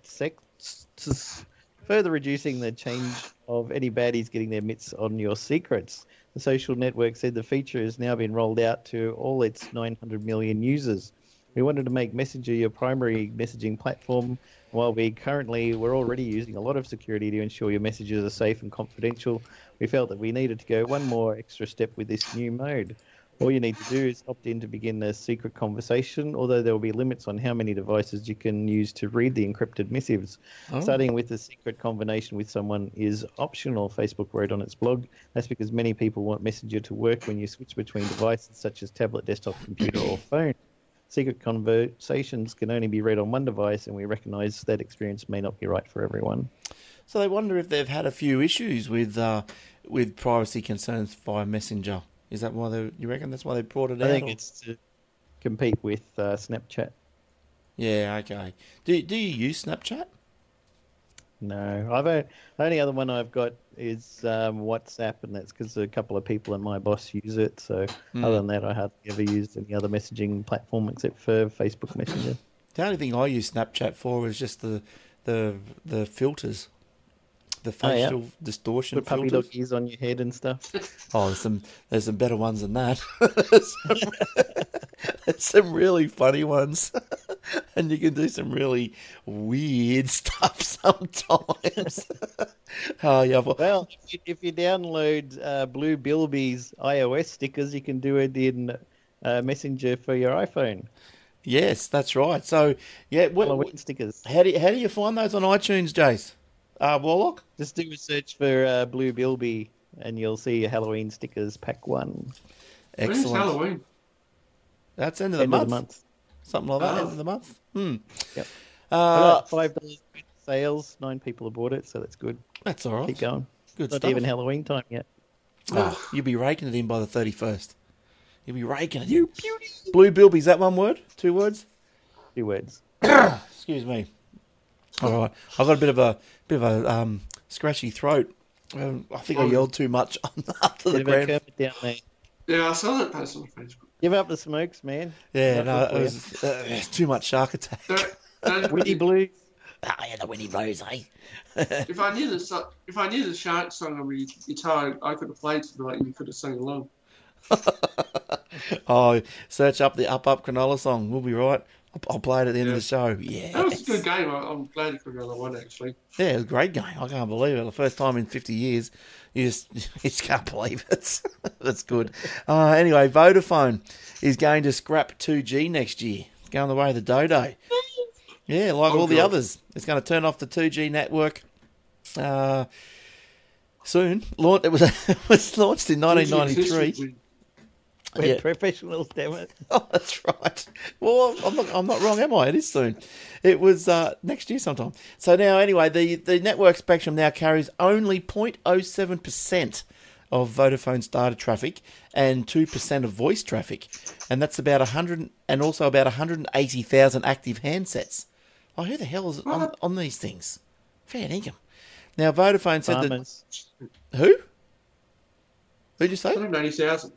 further reducing the change of any baddies getting their mitts on your secrets. The social network said the feature has now been rolled out to all its 900 million users. We wanted to make Messenger your primary messaging platform. While we currently we're already using a lot of security to ensure your messages are safe and confidential, we felt that we needed to go one more extra step with this new mode. All you need to do is opt in to begin a secret conversation, although there will be limits on how many devices you can use to read the encrypted missives. Oh. Starting with a secret combination with someone is optional, Facebook wrote on its blog. That's because many people want Messenger to work when you switch between devices such as tablet, desktop, computer, or phone. Secret conversations can only be read on one device, and we recognize that experience may not be right for everyone. So they wonder if they've had a few issues with uh, with privacy concerns via Messenger. Is that why they? You reckon that's why they brought it I out? I think or- it's to compete with uh, Snapchat. Yeah, okay. Do Do you use Snapchat? No, I've the only other one I've got is um, WhatsApp, and that's because a couple of people and my boss use it. So Hmm. other than that, I hardly ever used any other messaging platform except for Facebook Messenger. The only thing I use Snapchat for is just the the the filters, the Oh, yeah. facial distortion Put puppy filters. doggies on your head and stuff. Oh, there's some there's some better ones than that. there's, some, there's some really funny ones, and you can do some really weird stuff sometimes. oh yeah, Well, if you, if you download uh, Blue Bilby's iOS stickers, you can do it in uh, Messenger for your iPhone. yes, that's right. So yeah, what, Halloween stickers. how do you, how do you find those on iTunes, Jace? Uh, Warlock. Just do a search for uh, Blue Bilby, and you'll see Halloween stickers pack one. When's Excellent. Halloween? That's end of the End month. of the month. Something like that. Oh. End of the month. Hmm. Yep. Uh, five dollars sales. Nine people have bought it, so that's good. that's all right. Keep going. Good Not stuff. even Halloween time yet. Ah, you'll be raking it in by the 31st. You'll be raking it. You beauty. Blue Bilby, is that one word? Two words? Two words. Excuse me. All right. I've got a bit of a bit of a um, scratchy throat. Um, I think I yelled too much after the Bit grand. Down there. Yeah, I saw that post on Facebook. Give up the smokes, man. Yeah, Enough no, it was uh, it's too much shark attack. Don't, don't, Winnie Blues. Ah, yeah, the Winnie Blues, eh? if I knew the if I knew the shark song on my guitar, I could have played tonight and you could have sung along. Oh, search up the Up Up Cronulla song. We'll be right. I'll, play it at the end of the show. Yeah. That was a good game. I'm glad you could another one actually. Yeah, it was a great game. I can't believe it. The first time in 50 years. You just, you just can't believe it. That's good. Uh, anyway, Vodafone is going to scrap 2G next year. It's going the way of the dodo. Yeah, like Oh, all the others. It's going to turn off the 2G network uh, soon. Launch, it, was, it was launched in 1993. We're Yeah. professionals, damn it. Oh, that's right. Well, I'm not, I'm not wrong, am I? It is soon. It was uh, next year sometime. So now, anyway, the, the network spectrum now carries only 0.07% of Vodafone's data traffic and 2% of voice traffic. And that's about 100 and also about 180,000 active handsets. Oh, who the hell is on, on these things? Fair income. Now, Vodafone said that. Who? Who'd you say? 180,000.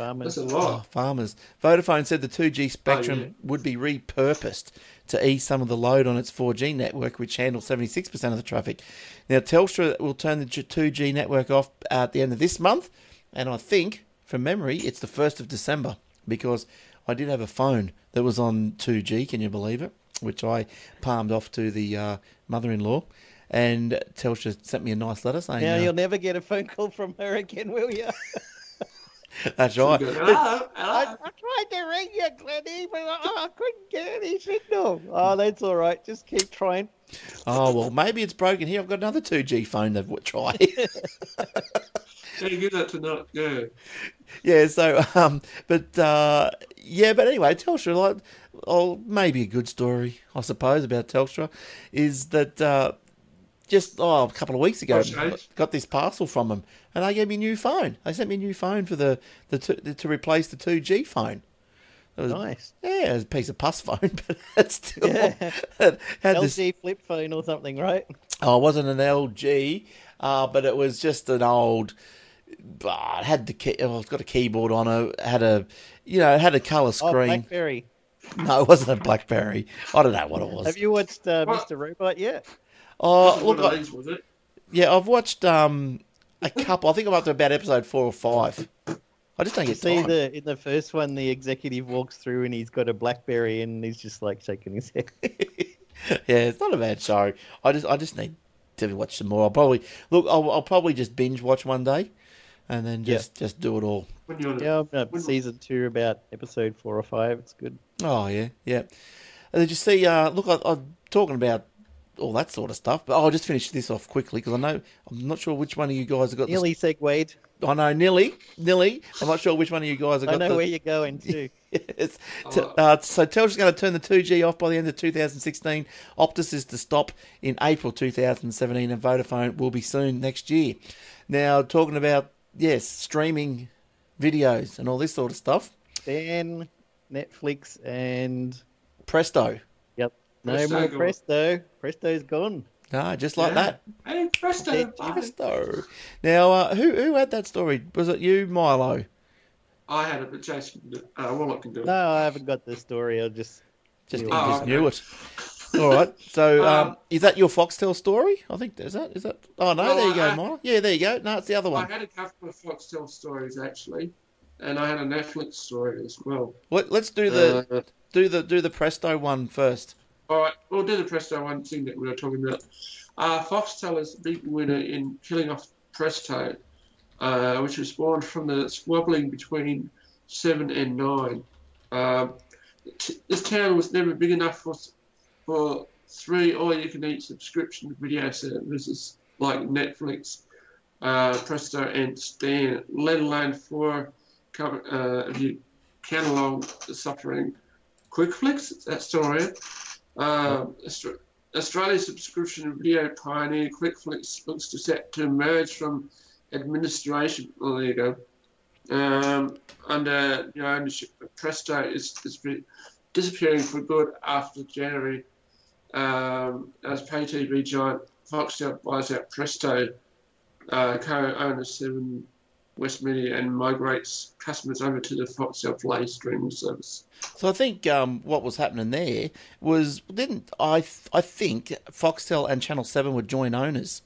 Farmers. That's a Oh, farmers. Vodafone said the 2G spectrum Oh, yeah. would be repurposed to ease some of the load on its 4G network, which handles 76% of the traffic. Now, Telstra will turn the 2G network off at the end of this month, and I think, from memory, it's the 1st of December because I did have a phone that was on 2G, can you believe it? Which I palmed off to the uh, mother in law, and Telstra sent me a nice letter saying, Now uh, you'll never get a phone call from her again, will you? That's right. Hello, I. I tried to ring you, Glennie, but I, I couldn't get any signal. Oh, that's all right. Just keep trying. Oh well, maybe it's broken here. I've got another two G phone they've tried. Yeah, you give that to not. Yeah. yeah. So, um, but uh, yeah, but anyway, Telstra, like, oh, maybe a good story, I suppose, about Telstra is that uh, just oh, a couple of weeks ago, What's that? got this parcel from them, and they gave me a new phone. They sent me a new phone for the the two, to replace the two G phone. It was, Nice. Yeah, it was a piece of pus phone, but it's still Yeah. it had this LG flip phone or something, right? Oh, it wasn't an LG, uh, but it was just an old. Uh, it had the key, oh, it's got a keyboard on it. Had a, you know, it had a color Oh, screen. BlackBerry. no, it wasn't a BlackBerry. I don't know what it was. Have you watched uh, Mr. Robot yet? Oh, Wasn't look, one of I, these, was it? yeah, I've watched um a couple. I think I'm up to about episode four or five. I just don't get see time. the in the first one, the executive walks through and he's got a BlackBerry and he's just like shaking his head. yeah, it's not a bad show. I just, I just need to watch some more. I'll probably look. I'll, I'll probably just binge watch one day, and then Yeah. just, just do it all. When you're yeah, I'm up season two, about episode four or five. It's good. Oh yeah, yeah. And did you see? Uh, look, I, I'm talking about all that sort of stuff, but I'll just finish this off quickly because I know I'm not sure which one of you guys have got. Nearly segued. The, I know nearly, nearly. I'm not sure which one of you guys have I got. know the, where you're going to. Yes. T- uh, so Telstra's going to turn the 2G off by the end of 2016. Optus is to stop in April 2017, and Vodafone will be soon next year. Now, talking about yes, streaming videos and all this sort of stuff. Then Netflix and Presto, no Presto more gone. Presto. Presto's gone. Ah, just like Yeah. that. Hey, presto. Hey. Presto. Now, uh, who who had that story? Was it you, Milo? I had it, but Jason, uh, Warlock can do it. No, I haven't got the story. I just Just, knew it. Oh, just okay. knew it. All right. So, um, Um, is that your Foxtel story? I think is that is that. Oh no, Well, there you go, I- Milo. Yeah, there you go. No, it's the other one. I had a couple of Foxtel stories actually, and I had a Netflix story as well. Let, let's do the Uh, do the do the Presto one first. All right, we'll do the Presto one thing that we were talking about. Uh, Foxtel is big winner in killing off Presto, uh, which was spawned from the squabbling between seven and nine. Um, this town was never big enough for for three all-you-can-eat subscription video services like Netflix, uh, Presto, and Stan, let alone for uh, if you catalog the suffering QuickFlix. Is that still around? Austra- Australia's subscription video pioneer QuickFlix looks to set to emerge from administration. Oh, there you go. Um, under know, ownership of Presto is, is disappearing for good after January um, as pay TV giant Foxtel buys out Presto, uh, co-owner Seven West Media, and migrates customers over to the Foxtel Play streaming service. So I think um, what was happening there was didn't I? I think Foxtel and Channel Seven were joint owners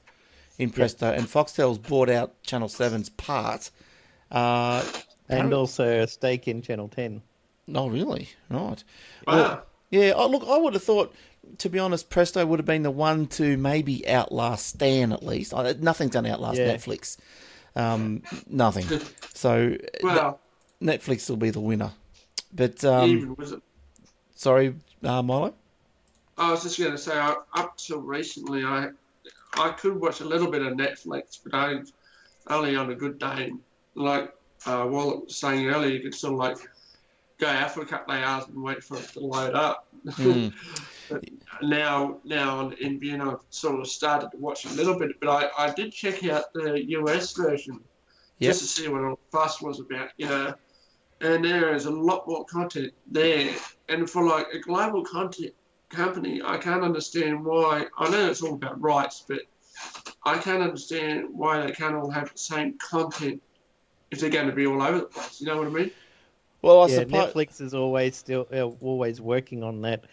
in Presto, and Foxtel's bought out Channel 7's part. Uh, and also a stake in Channel Ten. oh, really? Right. Wow. Yeah, oh, look, I would have thought, to be honest, Presto would have been the one to maybe outlast Stan at least. Nothing's going to outlast Yeah. Netflix. Um, nothing. So Well, Netflix will be the winner. But um, even sorry, uh, Milo. I was just going to say, I, up till recently, I I could watch a little bit of Netflix, but I only on a good day. Like uh, Warlock was saying earlier, you could sort of like go out for a couple of hours and wait for it to load up. Mm. but now, now in Vienna, I've sort of started to watch a little bit, but I, I did check out the US version Yep. just to see what all the fuss was about, you know. And there is a lot more content there. And for like a global content company, I can't understand why. I know it's all about rights, but I can't understand why they can't all have the same content if they're going to be all over the place. You know what I mean? Well, I yeah, suppose. Netflix is always still uh, always working on that.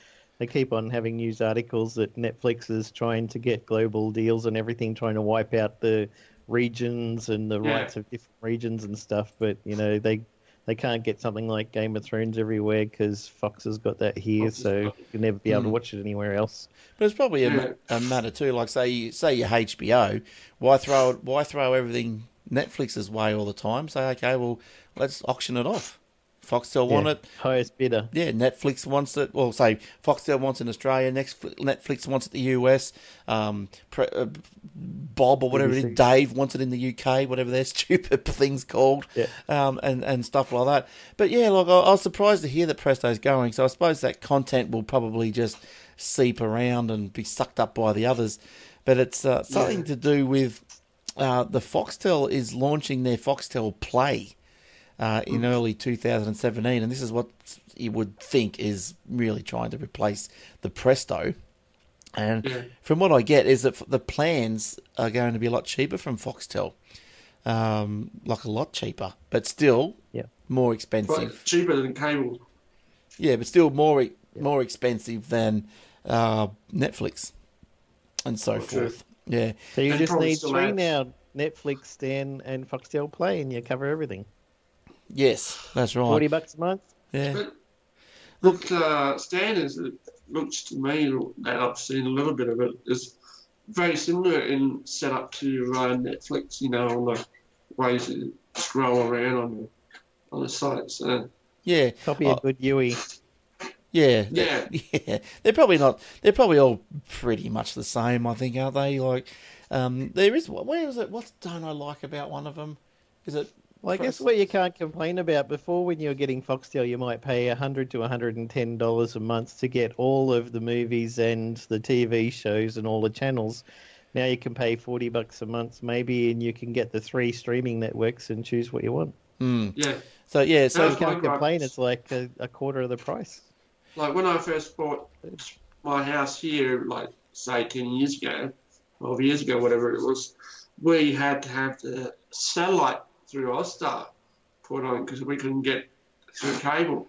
They keep on having news articles that Netflix is trying to get global deals and everything, trying to wipe out the regions and the Yeah. rights of different regions and stuff. But you know they they can't get something like Game of Thrones everywhere because Fox has got that here, Fox so got you can never be able to Mm. watch it anywhere else. But it's probably a, a matter too. Like say you say you're HBO, why throw it? Why throw everything Netflix's way all the time? Say okay, well let's auction it off. Foxtel want Yeah, it. highest bidder. Yeah, Netflix wants it. Well, say Foxtel wants it in Australia. Next, Netflix wants it in the US. Um, pre, uh, Bob or whatever it is, Dave wants it in the UK. Whatever their stupid things called, Yeah. um, and and stuff like that. But yeah, like I, I was surprised to hear that Presto's going. So I suppose that content will probably just seep around and be sucked up by the others. But it's uh, something Yeah. to do with uh, the Foxtel is launching their Foxtel Play uh, in early 2017, and this is what you would think is really trying to replace the Presto. And Yeah. from what I get, is that the plans are going to be a lot cheaper from Foxtel, um, like a lot cheaper, but still Yeah. more But expensive. cheaper than cable. Yeah, but still more more expensive than uh, Netflix and so Well, true. forth. Yeah, So you And just need three ads. now: Netflix, Stan, and Foxtel Play, and you cover everything. Yes, that's right. Forty bucks a month. Yeah, But Look- look, uh, standards it looks to me that I've seen a little bit of it is very similar in setup to uh, Netflix. You know, on the ways you scroll around on the on the site. So yeah. Copy a good UE. Yeah, Yeah. yeah. They're probably not. They're probably all pretty much the same. I think, aren't they? Like, um, there is. Where is it? What don't I like about one of them? Is it? Well, I guess what you can't complain about before when you were getting Foxtel, you might pay 100 to hundred and ten dollars a month to get all of the movies and the TV shows and all the channels. Now you can pay forty bucks a month maybe, and you can get the three streaming networks and choose what you want. Hmm. yeah, So yeah. So You can't fine, right. complain. It's like a, a quarter of the price. like when I first bought my house here, like say ten years ago, twelve years ago, whatever it was, we had to have the satellite through Austar put on because we couldn't get through cable,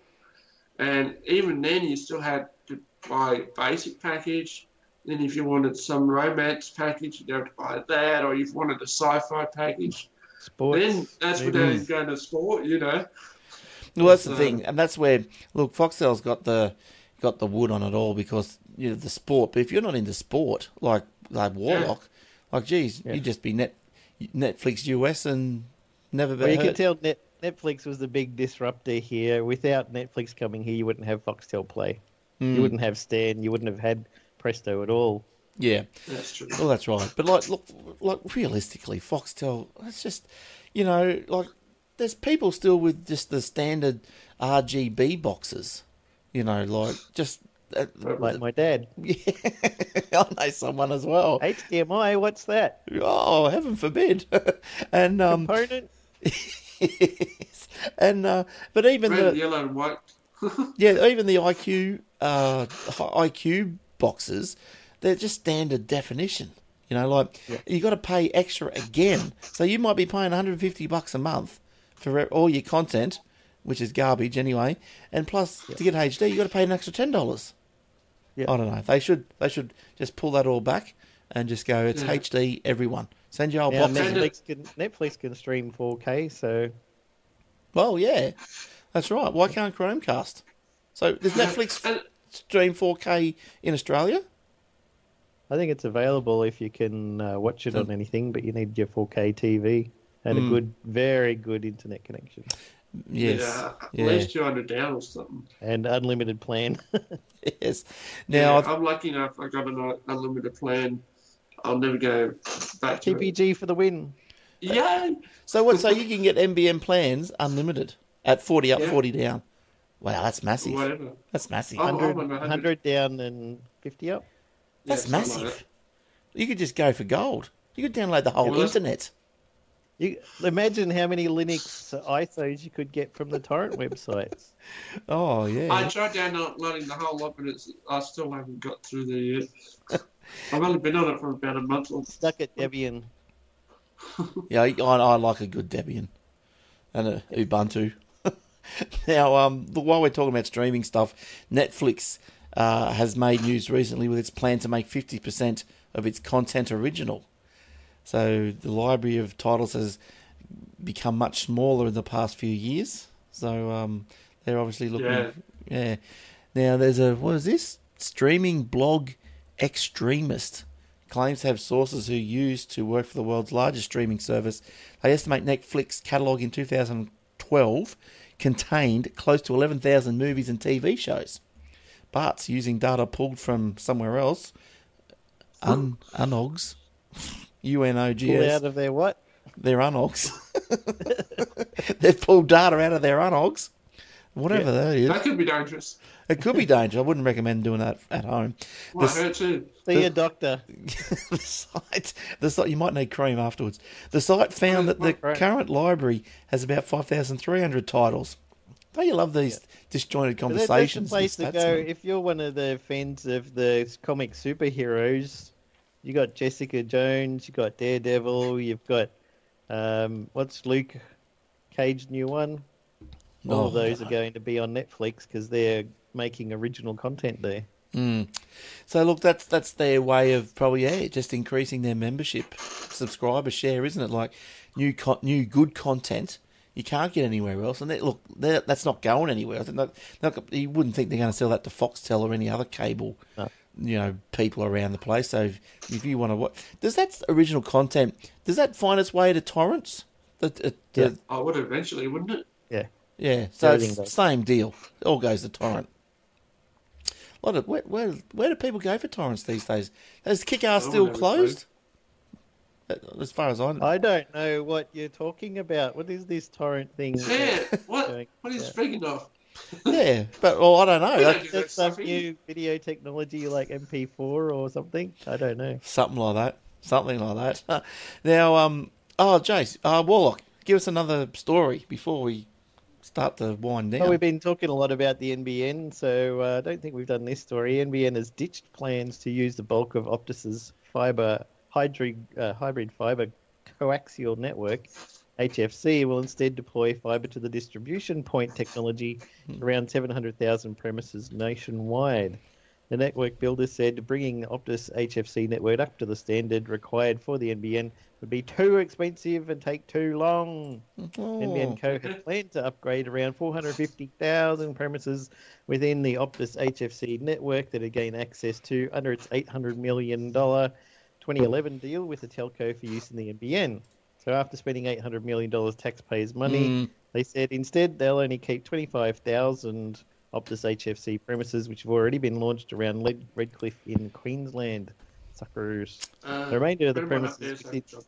and even then you still had to buy basic package. Then if you wanted some romance package, you'd have to buy that, or if you wanted a sci-fi package, Sports. then that's without movies. even going to sport, you know. well, that's the thing, and that's where look, Foxtel's got the got the wood on it all because you know the sport. But if you're not into sport, like like Warlock, like geez, Yeah. you'd just be net Netflix US and never be Well, you hurt. can tell Net, Netflix was the big disruptor here. Without Netflix coming here, you wouldn't have Foxtel Play. Hmm. You wouldn't have Stan. You wouldn't have had Presto at all. Yeah. That's true. Well, that's right. But like, look, like realistically, Foxtel. It's just, you know, like there's people still with just the standard RGB boxes. You know, like just. Uh, Like my dad. yeah, I know someone as well. HDMI, what's that? Oh, heaven forbid! and um, Component? And uh, but even Red, the yellow, and white. yeah, even the IQ uh, IQ boxes, they're just standard definition. You know, like you got to pay extra again. So you might be paying 150 bucks a month for all your content, which is garbage anyway. And plus, to get HD, you got to pay an extra ten dollars. Yeah. I don't know. They should they should just pull that all back and just go. It's Yeah. HD, everyone. Send your old Now, boxes. Netflix can, Netflix can stream 4K, so Well, yeah, that's right. Why can't Chromecast? So does Netflix stream 4K in Australia? I think it's available if you can uh, watch it on anything, but you need your 4K TV and Hmm. a good, very good internet connection Yes. Yeah, at Yeah. least 200 down or something. and unlimited plan. Yes. Now, I've- I'm lucky enough. I got an uh, unlimited plan. I'll never go back to it. TPG for the win. Yeah. so what? So you can get NBN plans unlimited at 40 up, Yeah. 40 down. Wow, that's massive. Whatever. That's massive. Oh, 100, I'm 100. 100 down and 50 up. That's Yeah, something like massive. You could just go for gold. You could download the whole Yeah, internet. You imagine how many Linux ISOs you could get from the torrent websites. Oh yeah. I tried downloading the whole lot, but it's, I still haven't got through there yet. I've only been on it for about a month. Or, Stuck at Debian. Yeah, I, I like a good Debian. and a Ubuntu. now, um, while we're talking about streaming stuff, Netflix uh, has made news recently with its plan to make 50% of its content original. So the library of titles has become much smaller in the past few years. So um, they're obviously looking. Yeah. yeah. Now there's a what is this streaming blog Exstreamist claims to have sources who used to work for the world's largest streaming service. They estimate Netflix catalog in 2012 contained close to 11,000 movies and TV shows. But using data pulled from somewhere else, un, unogs, Pull out UNOGS, of their what? their unogs. They've pulled data out of their unogs. Whatever that is. That could be dangerous. It could be dangerous. I wouldn't recommend doing that at home. Might The- hurt too. See a doctor. the site, the site, you might need cream afterwards. The site found that the Right. current library has about 5,300 titles. Don't you love these disjointed But that- That's conversations? the place to go stats? if you're one of the fans of the comic superheroes. You got Jessica Jones, you got Daredevil, you've got um, what's Luke Cage's new one? All Oh, of those are going to be on Netflix because they're making original content there. Mm. So look, that's that's their way of probably yeah, just increasing their membership subscriber share, isn't it? Like new con- new good content you can't get anywhere else, and they, look, that's not going anywhere. I think that, that- you wouldn't think they're going to sell that to Foxtel or any other cable, No. you know, people around the place. So if, if you want to watch, does that original content does that find its way to torrents? The, the, the- I would eventually, wouldn't it? Yeah. Yeah, so it's same deal. It all goes to torrent. What? Where, where, where do people go for torrents these days? Is Kick Ass still wouldn't have a clue. closed? Uh, As far as I know. I don't know what you're talking about. What is this torrent thing? Yeah. What? Going- What are you yeah. speaking of? yeah, but well, I don't know. We don't do that That's some new video technology like MP4 or something. I don't know. something like that. Something like that. now, um, oh, Jace, uh, Warlock, give us another story before we start to wind down. Well, we've been talking a lot about the NBN, so uh, I don't think we've done this story. NBN has ditched plans to use the bulk of Optus's fiber hybrid, uh, hybrid fiber coaxial network. HFC will instead deploy fiber to the distribution point technology around 700,000 premises nationwide. The network builder said bringing Optus HFC network up to the standard required for the NBN would be too expensive and take too long. Oh, NBN Co had planned to upgrade around 450,000 premises within the Optus HFC network that had gained access to under its $800 million 2011 deal with the telco for use in the NBN. So after spending $800 million taxpayers' money, Mm. they said instead they'll only keep 25,000 Optus HFC premises, which have already been launched around Redcliffe in Queensland. Suckers. Uh, The remainder of the put 'em up premises there, with so-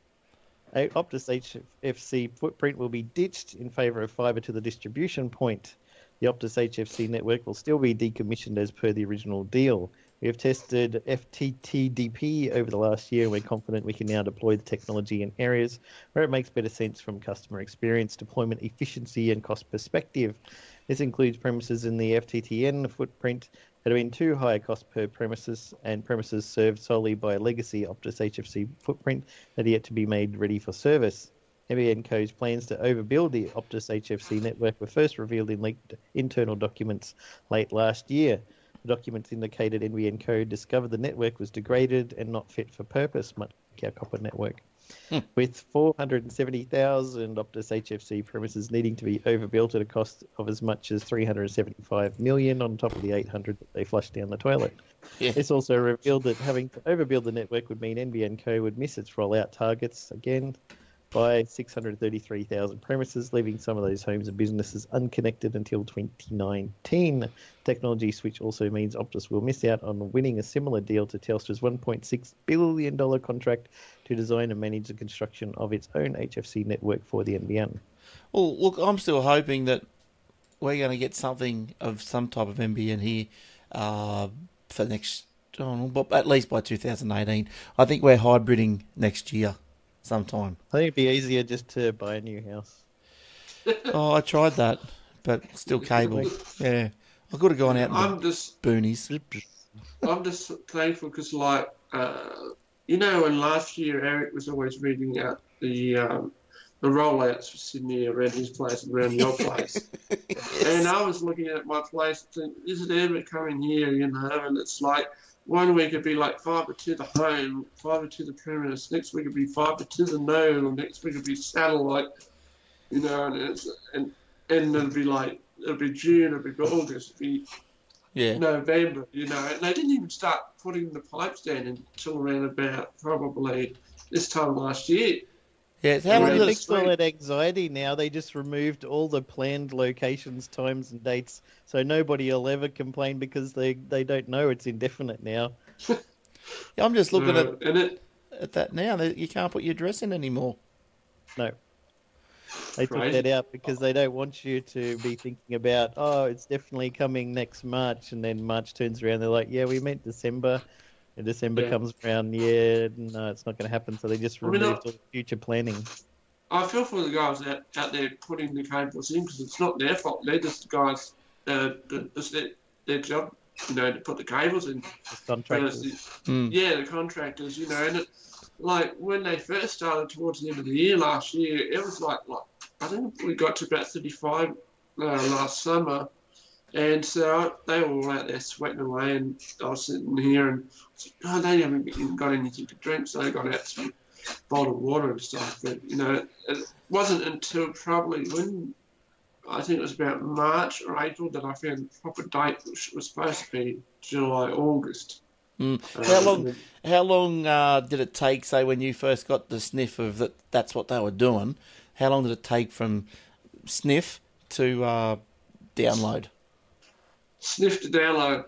Optus HFC footprint will be ditched in favour of fibre to the distribution point. The Optus HFC network will still be decommissioned as per the original deal. We have tested FTTDP over the last year and we're confident we can now deploy the technology in areas where it makes better sense from customer experience, deployment efficiency, and cost perspective. This includes premises in the FTTN footprint that have been too high a cost per premises and premises served solely by a legacy Optus HFC footprint that are yet to be made ready for service. NBN Co's plans to overbuild the Optus HFC network were first revealed in leaked internal documents late last year. The documents indicated NBN Co discovered the network was degraded and not fit for purpose, much like our copper network. With 470,000 Optus HFC premises needing to be overbuilt at a cost of as much as 375 million on top of the 800 that they flushed down the toilet. Yeah. This also revealed that having to overbuild the network would mean NBN Co would miss its rollout targets again by 633,000 premises, leaving some of those homes and businesses unconnected until 2019. Technology switch also means Optus will miss out on winning a similar deal to Telstra's $1.6 billion contract to design and manage the construction of its own HFC network for the NBN. Well, look, I'm still hoping that we're going to get something of some type of NBN here uh, for next, oh, but at least by 2018. I think we're hybriding next year sometime. I think it'd be easier just to buy a new house. Oh, I tried that, but still cable. Yeah, I could have gone out I'm just, boonies. I'm just thankful because, like, uh, you know, when last year Eric was always reading out the um, the rollouts for Sydney around his place and around your place. And I was looking at my place thinking, is it ever coming here, you know? And it's like one week it'd be like fibre to the home, fibre to the premise. Next week it'd be fibre to the node, or next week it'd be satellite, you know. And it's and and it'd be like it'd be June, it'd be August, it'd be Yeah. November, you know. And they didn't even start putting the pipes down until around about probably this time last year. Yeah. How Yeah, long They did that's it, fixed all that anxiety now. They just removed all the planned locations, times, and dates, so nobody will ever complain because they, they don't know it's indefinite now. I'm just looking Uh, and it at, at that now. That you can't put your dress in anymore. No. They took Crazy. that out because they don't want you to be thinking about, oh, it's definitely coming next March, and then March turns around, they're like, yeah, we meant December, and December Yeah. comes around, yeah, no, it's not going to happen. So they just I mean, removed I- all the future planning. I feel for the guys out, out there putting the cables in because it's not their fault. They're just the guys, uh, the, it's their, their job, you know, to put the cables in. The contractors. the- Mm. yeah, the contractors, you know, and it, like when they first started towards the end of the year last year, it was like, like I think we got to about 35 uh, last summer. And so they were all out there sweating away, and I was sitting here and oh, they haven't got anything to drink, so they got out some bottled water and stuff. But you know, it, wasn't until probably when I think it was about March or April that I found the proper date, which was supposed to be July, August. Mm. Um, How long? How long uh, did it take? Say when you first got the sniff of that, that's what they were doing. How long did it take from sniff to uh, download? Sniff to download.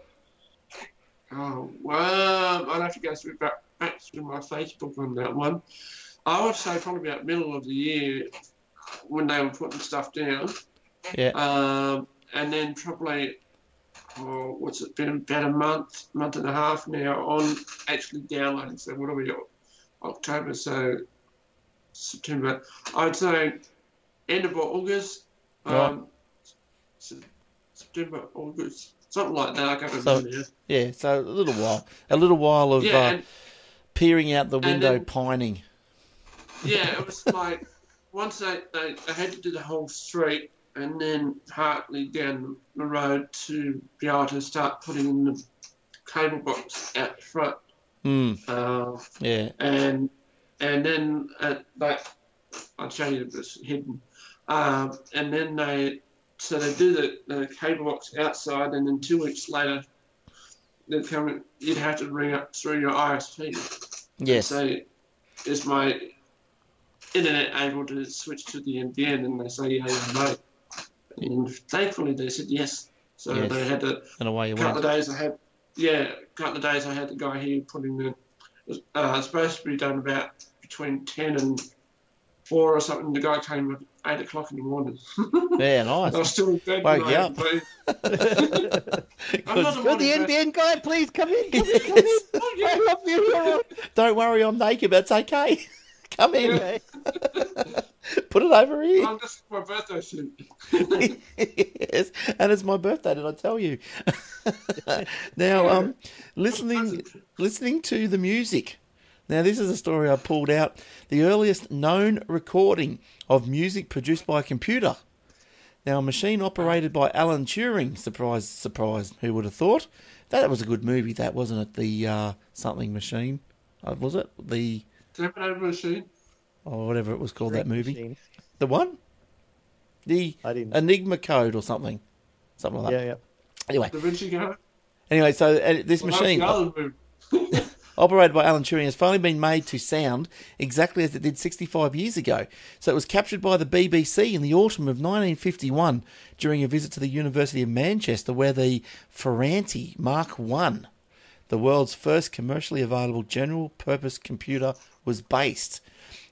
Oh, well, I'd have to go through back, back through my Facebook on that one. I would say probably about middle of the year when they were putting stuff down. Yeah. Um, and then probably, oh, what's it been, about a month, month and a half now on actually downloading. So what are we, October, so September. I'd say end of August, um, Se- September, August, something like that. I can't remember now. Yeah. So a little while. A little while of Yeah, uh, peering out the window, then- pining. yeah, it was like once they, they, they had to do the whole street and then partly down the road to be able to start putting in the cable box out front. Mm, Uh, yeah. and and then at that I'll show you this hidden. Um, and then they so they do the, the cable box outside, and then two weeks later they come. You'd have to ring up through your ISP. Yes. So is my internet able to switch to the NBN? And they say yeah, yeah, no. And thankfully they said yes. So Yes. they had to And away you couple went. of days I had, yeah, a couple of days I had the guy here putting the, uh, it's supposed to be done about between 10 and 4 or something. The guy came 8 o'clock in the morning. Yeah. I was still in bed. Woke when you up. I'm not You're the. NBN guy, please come in, come in, come in. I love you. You're Don't worry, I'm naked. That's okay. Come in. okay. Put it over here. I'm just my birthday suit. yes, and it's my birthday. Did I tell you? now, um, listening listening to the music. Now, this is a story I pulled out. The earliest known recording of music produced by a computer. Now, a machine operated by Alan Turing. Surprise, surprise. Who would have thought? That was a good movie. That wasn't it. The uh, something machine. Uh, was it the Terminator machine. or whatever it was called? that movie. Machine. The one. The Enigma Code or something. Something like that. yeah, yeah. Anyway, Da Vinci Code. anyway, so uh, this Well, that was machine, the other movie. operated by Alan Turing, has finally been made to sound exactly as it did 65 years ago. So it was captured by the BBC in the autumn of 1951 during a visit to the University of Manchester, where the Ferranti Mark I, the world's first commercially available general purpose computer, was based.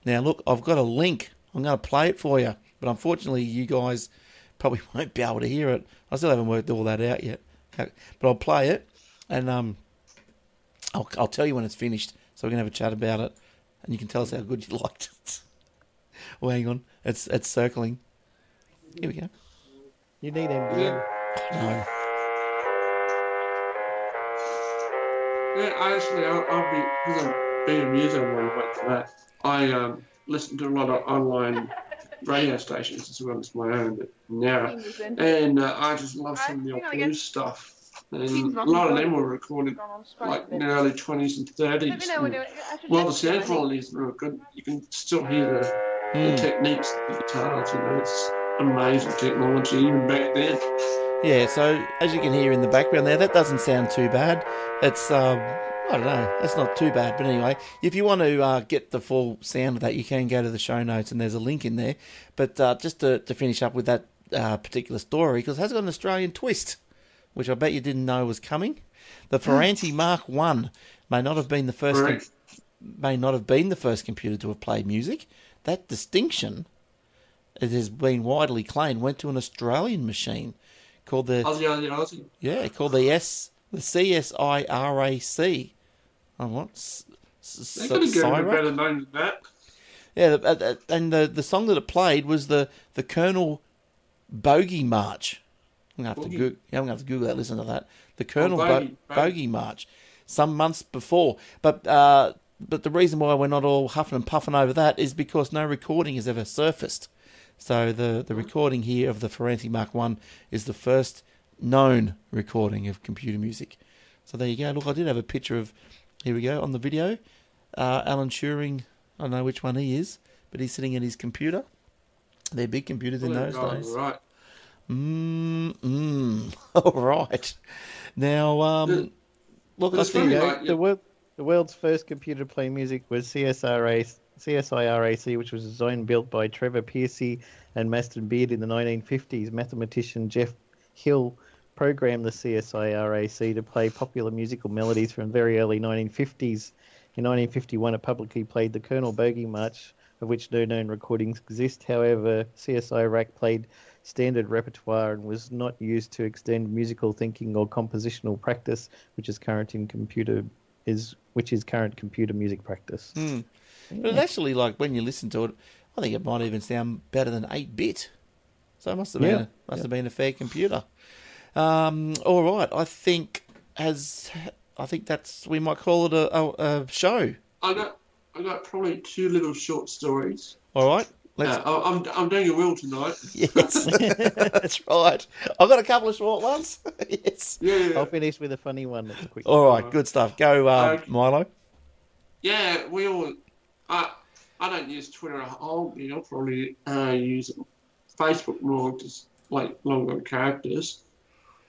Now, look, I've got a link. I'm going to play it for you, but unfortunately, you guys probably won't be able to hear it. I still haven't worked all that out yet, but I'll play it, and um, I'll, I'll tell you when it's finished, so we can have a chat about it, and you can tell us how good you liked it. well, hang on, it's it's circling. Here we go. You need NBN. No. Yeah, I actually, I'll, I'll be, because I'm being a muser when I wait for that, I um, listen to a lot of online radio stations as well as my own but now. And uh, I just love some of the old again. blues stuff. And a lot of them were recorded Gone on space like in the early 20s and 30s. me know when And you're- I should while the sound you, I think. quality is real good, you can still hear the, the Mm. techniques of the guitars. You know, it's amazing technology even back then. Yeah, so as you can hear in the background there, that doesn't sound too bad. It's, um, I don't know, that's not too bad. But anyway, if you want to uh, get the full sound of that, you can go to the show notes and there's a link in there. But uh, just to, to finish up with that uh, particular story, because it has got an Australian twist, which I bet you didn't know was coming. The Ferranti Mark One may not have been the first. com- may not have been the first computer to have played music. That distinction, it has been widely claimed, went to an Australian machine called the Aussie, yeah called the S the CSIRAC. Oh, what? S- S- They could have given it a Cyrac? better name than that. Yeah, uh, uh, and the the song that it played was the the Colonel Bogey March. I'm gonna have to Bogey? Google. Yeah, I'm gonna have to Google that. Listen to that. The Colonel Bo- Bogey, Bogey, Bogey. March. Some months before, but uh, but the reason why we're not all huffing and puffing over that is because no recording has ever surfaced. So the the recording here of the Ferranti Mark One is the first known recording of computer music. So there you go. Look, I did have a picture of. Here we go on the video. Uh, Alan Turing. I don't know which one he is, but he's sitting at his computer. They're big computers in those days. Right. Mm, mm. All right. Now, um, look, That's let's funny, see. like- the, world, the world's first computer to play music was CSRA, CSIRAC, which was designed and built by Trevor Pearcey and Maston Beard in the 1950s. Mathematician Geoff Hill programmed the CSIRAC to play popular musical melodies from very early 1950s. In 1951, it publicly played the Colonel Bogey March, of which no known recordings exist. However, CSIRAC played standard repertoire and was not used to extend musical thinking or compositional practice, which is current in computer is which is current computer music practice. Hmm. But it actually, like when you listen to it, I think it might even sound better than eight bit. So it must have been Yeah, a, must yeah. have been a fair computer. Um, all right, I think as I think that's we might call it a, a, a show. I got, I got probably two little short stories. All right, let's. Yeah, I- I'm, I'm doing a will tonight. Yes, that's right. I've got a couple of short ones. yes. Yeah, yeah. I'll finish with a funny one. That's quick. All right, good stuff. Go, uh, Okay. Milo. Yeah, we all. I I don't use Twitter at a whole deal. Probably uh, use Facebook more, just like longer characters.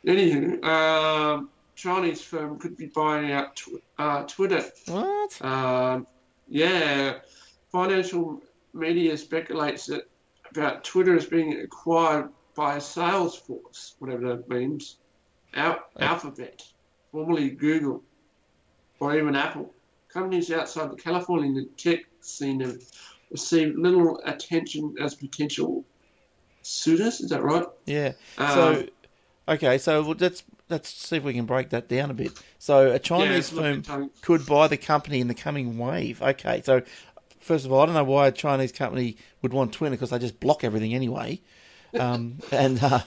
Anywho, um, Chinese firm could be buying out tw- uh, Twitter. What? Um, yeah, financial media speculates that about Twitter is being acquired by Salesforce, whatever that means, Al- Alphabet, formerly Google, or even Apple. Companies outside the California tech scene have received little attention as potential suitors. Is that right? Yeah. Um, So, okay, so let's let's see if we can break that down a bit. So, a Chinese little firm could buy the company in the coming wave. Okay, so first of all, I don't know why a Chinese company would want Twitter because they just block everything anyway, um, and uh,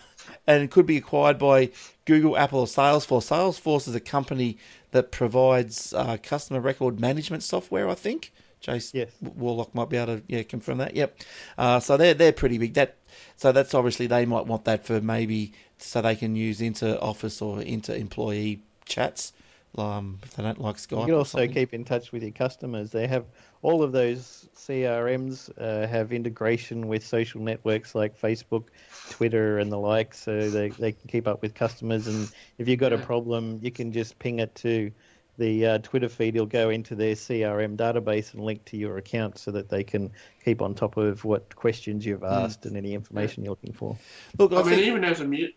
and it could be acquired by Google, Apple, or Salesforce. Salesforce is a company that provides uh, customer record management software. I think. Jace Yes. Warlock might be able to yeah confirm that. Yep. Uh, so they're they're pretty big. That so that's obviously they might want that for maybe so they can use inter office or inter employee chats. Um, if they don't like Skype. You can also keep in touch with your customers. They have all of those CRMs uh, have integration with social networks like Facebook, Twitter, and the like, so they, they can keep up with customers. And if you've got a problem, you can just ping it to the uh, Twitter feed. You'll go into their CRM database and link to your account so that they can keep on top of what questions you've asked and any information you're looking for. Look, I, I mean, think, even as a mute.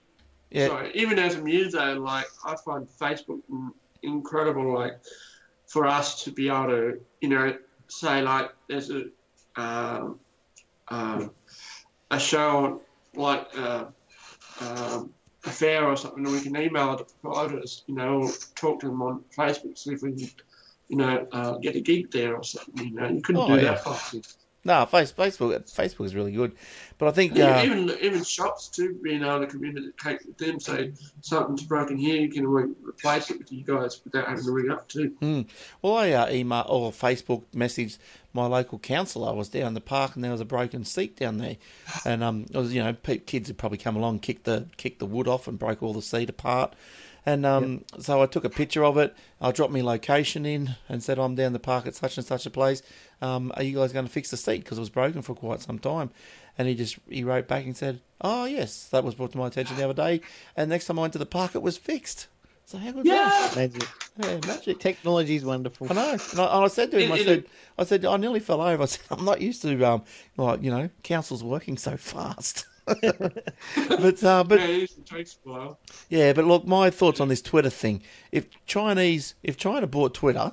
yeah, sorry, even as a muso, like I find Facebook incredible. Like for us to be able to, you know, say like there's a um, um, a show like uh, um, a fair or something, and we can email the providers, you know, or talk to them on Facebook, see if we can, you know, uh, get a gig there or something. You know, you couldn't Oh, do yeah. that. Possibly. No, face, Facebook, Facebook is really good, but I think Yeah, uh, even even shops too, being able to communicate with them, say something's broken here, you can re- replace it with you guys without having to ring up too. well, I uh, email or Facebook message my local councillor. I was down the park and there was a broken seat down there, and um, it was you know kids had probably come along, kicked the kicked the wood off and broke all the seat apart. And um, so I took a picture of it. I dropped my location in and said I'm down the park at such and such a place. Um, are you guys going to fix the seat because it was broken for quite some time? And he just he wrote back and said, "Oh yes, that was brought to my attention the other day. And next time I went to the park, it was fixed. So how good Yeah. Magic. yeah, magic. Technology's wonderful. I know. And I, and I said to him, I It- it- said, I said, I nearly fell over. I said, I'm not used to, um, like you know, council's working so fast. but uh, but yeah, it takes a while. yeah, but look, my thoughts on this Twitter thing. If Chinese, if China bought Twitter,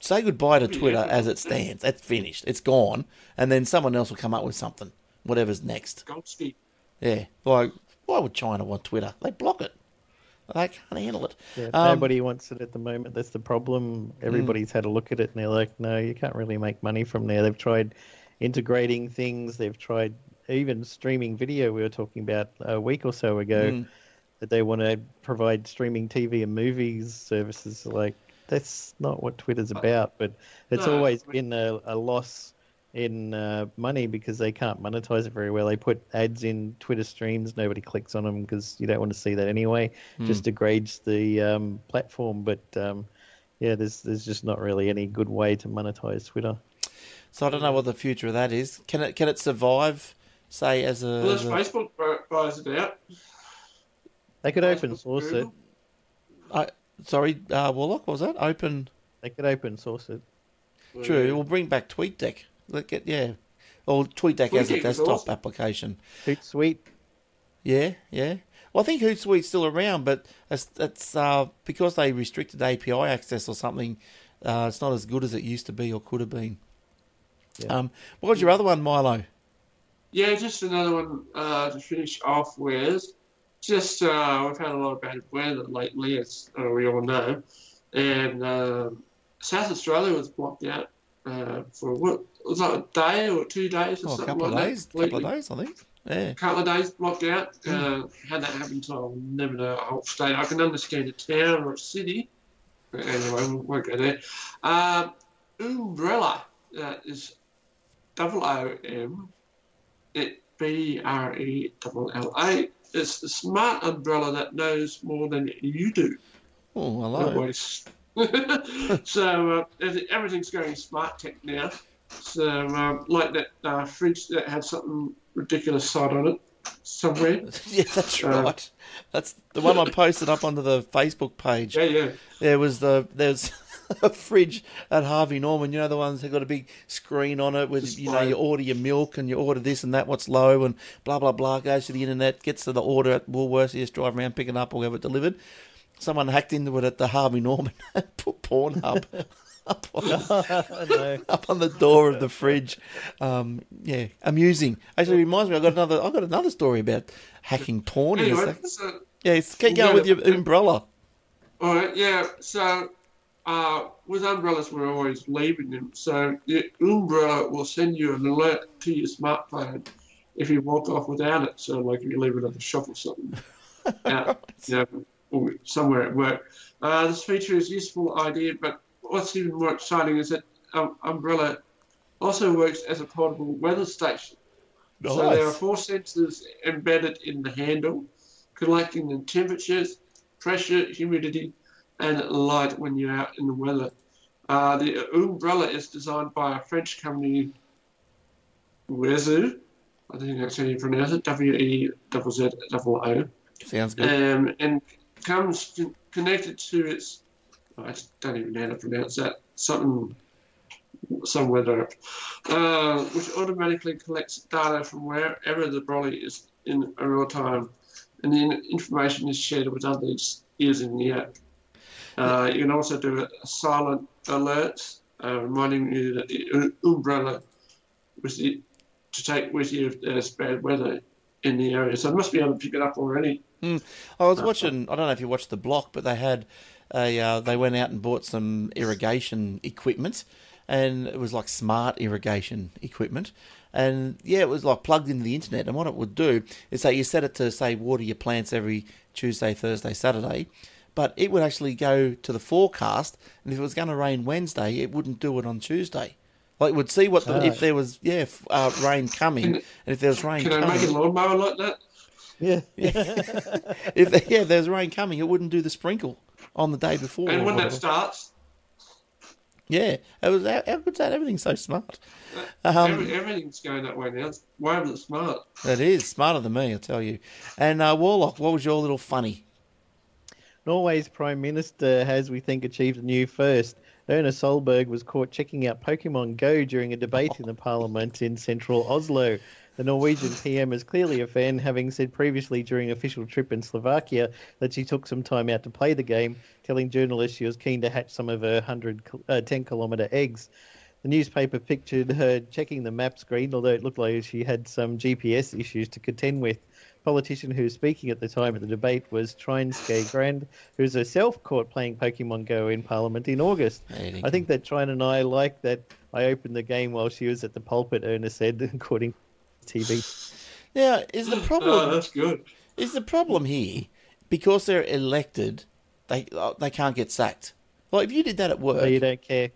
say goodbye to Twitter as it stands. That's finished. It's gone, and then someone else will come up with something, whatever's next. Goldsky. Yeah, like why would China want Twitter? They block it. They can't handle it. Yeah, Um, nobody wants it at the moment. That's the problem. Everybody's had a look at it and they're like, no, you can't really make money from there. They've tried integrating things. They've tried even streaming video. We were talking about a week or so ago Mm. that they want to provide streaming TV and movies services. Like that's not what Twitter's about. But it's No, always we- been a, a loss in uh, money because they can't monetize it very well. They put ads in Twitter streams. Nobody clicks on them because you don't want to see that anyway. Just degrades the um, platform. But um, yeah, there's there's just not really any good way to monetize Twitter. So I don't know what the future of that is. Can it can it survive? Say as a, Well, as a Facebook bu- buys it out. They could open Facebook, source it. I, sorry, uh, Warlock what was that open? They could open source it. True. We'll bring back TweetDeck. Look at yeah, or TweetDeck as a desktop awesome. application. Hootsuite. Yeah, yeah. Well, I think Hootsuite's still around, but it's, it's uh, because they restricted API access or something. Uh, it's not as good as it used to be or could have been. Yeah. Um, what was your other one, Milo? Yeah, just another one uh, to finish off with. Just uh, we've had a lot of bad weather lately, as uh, we all know, and um South Australia was blocked out uh, for what was that a day or two days or Oh, a something couple of like days. that. couple of days, I think. Yeah. couple of days blocked out. Uh, had that happen to I'll never know a whole state. I can understand a town or a city. But anyway, we won't go there. Um, Oombrella uh, is double O M it B R E double L A. It's a smart umbrella that knows more than you do. Oh, hello. So uh, everything's going smart tech now. So um, like that uh, fridge that had something ridiculous side on it somewhere. yeah, that's Uh, right. That's the one I posted up onto the Facebook page. Yeah, yeah. There was the there's a fridge at Harvey Norman. You know the ones that got a big screen on it with you know you order your milk and you order this and that. What's low and blah blah blah goes to the internet, gets to the order at Woolworths. You just drive around, picking it up, or have it delivered. Someone hacked into it at the Harvey Norman put Pornhub up on, no. up on the door of the fridge. Um, yeah, amusing. Actually, it reminds me. I got another. I got another story about hacking porn Anyway, so, Yeah, it's- keep going with your umbrella. all right, yeah. So uh, with umbrellas, we're always leaving them. So the umbrella will send you an alert to your smartphone if you walk off without it. So like if you leave it at the shop or something, out, you know, or somewhere at work. Uh, this feature is a useful idea, but what's even more exciting is that um, Oombrella also works as a portable weather station. So there are four sensors embedded in the handle, collecting the temperatures, pressure, humidity, and light when you're out in the weather. Uh, the umbrella is designed by a French company, Wezzoo. I think that's how you pronounce it. W E double Z double O. Sounds good. Um, and comes con- connected to its. I don't even know how to pronounce that. Something, some weather app, uh, which automatically collects data from wherever the brolly is in real time, and then information is shared with others using the app. Uh, you can also do a silent alerts, uh, reminding you that the umbrella was the, to take with you if there's bad weather in the area. So it must be able to pick it up already. I was watching. I don't know if you watched the block, but they had a. Uh, they went out and bought some irrigation equipment, and it was like smart irrigation equipment. And yeah, it was like plugged into the internet. And what it would do is say you set it to say water your plants every Tuesday, Thursday, Saturday, but it would actually go to the forecast. And if it was going to rain Wednesday, it wouldn't do it on Tuesday. Like it would see what the, if there was yeah uh, rain coming, and if there was rain Can I coming, make a lawnmower like that? Yeah. if yeah, if there was rain coming, it wouldn't do the sprinkle on the day before. And when that starts, yeah, it was how, how good's that? Everything's so smart. Um, every, everything's going that way now. It's way over the smart. it is smarter than me, I tell you. And uh, Warlock, what was your little funny? Norway's Prime Minister has, we think, achieved a new first. Erna Solberg was caught checking out Pokemon Go during a debate in the parliament in central Oslo. The Norwegian PM is clearly a fan, having said previously during an official trip in Slovakia that she took some time out to play the game, telling journalists she was keen to hatch some of her 100, uh, 10 kilometre eggs. The newspaper pictured her checking the map screen, although it looked like she had some GPS issues to contend with. Politician who was speaking at the time of the debate was Trine Skei Grand, who herself caught playing Pokemon Go in Parliament in August. There I think that Trine and I like that I opened the game while she was at the pulpit, Erna said, according to TV. Now, is the problem. Oh, problem that's good. is the problem here because they're elected, they uh, they can't get sacked. Like if you did that at work, So you don't care.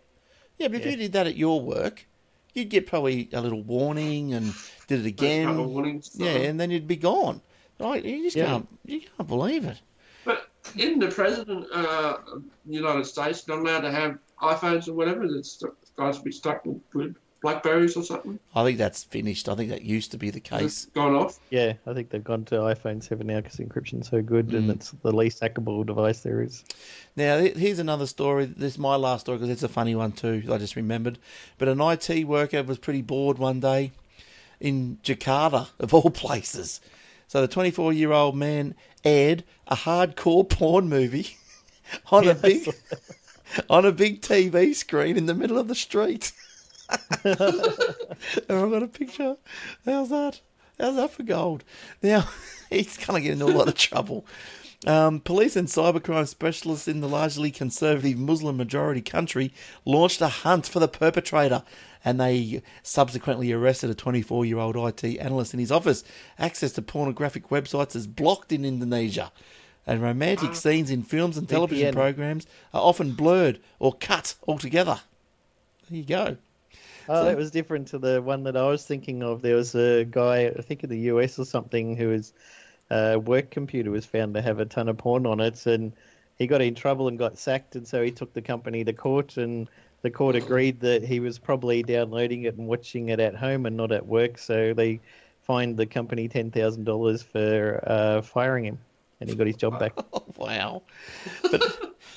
yeah, but if yeah. you did that at your work, you'd get probably a little warning and did it Couple again. warnings, Yeah, and then you'd be gone. Like you just Yeah. can't you can't believe it. But isn't the president uh, of the United States not allowed to have iPhones or whatever? That's got to be stuck with Blackberries or something. I think that's finished. I think that used to be the It's case. gone off. Yeah, I think they've gone to iPhone 7 now because encryption's so good and Mm. it's the least hackable device there is. Now, here's another story. This is my last story because it's a funny one too. I just remembered. But an IT worker was pretty bored one day in Jakarta, of all places. So the 24 year old man aired a hardcore porn movie on a big on a big TV screen in the middle of the street. I've got a picture. How's that? How's that for gold? Now he's going to get into a lot of trouble. Um, police and cybercrime specialists in the largely conservative Muslim majority country launched a hunt for the perpetrator and they subsequently arrested a 24 year old IT analyst in his office. Access to pornographic websites is blocked in Indonesia. And romantic scenes in films and television VPN. programs are often blurred or cut altogether. There you go. Oh, So- that was different to the one that I was thinking of. There was a guy, I think in the US or something, who his uh, work computer was found to have a ton of porn on it, and he got in trouble and got sacked, and so he took the company to court, and the court agreed that he was probably downloading it and watching it at home and not at work, so they fined the company ten thousand dollars for uh, firing him, and he got his job back. Oh, wow. But,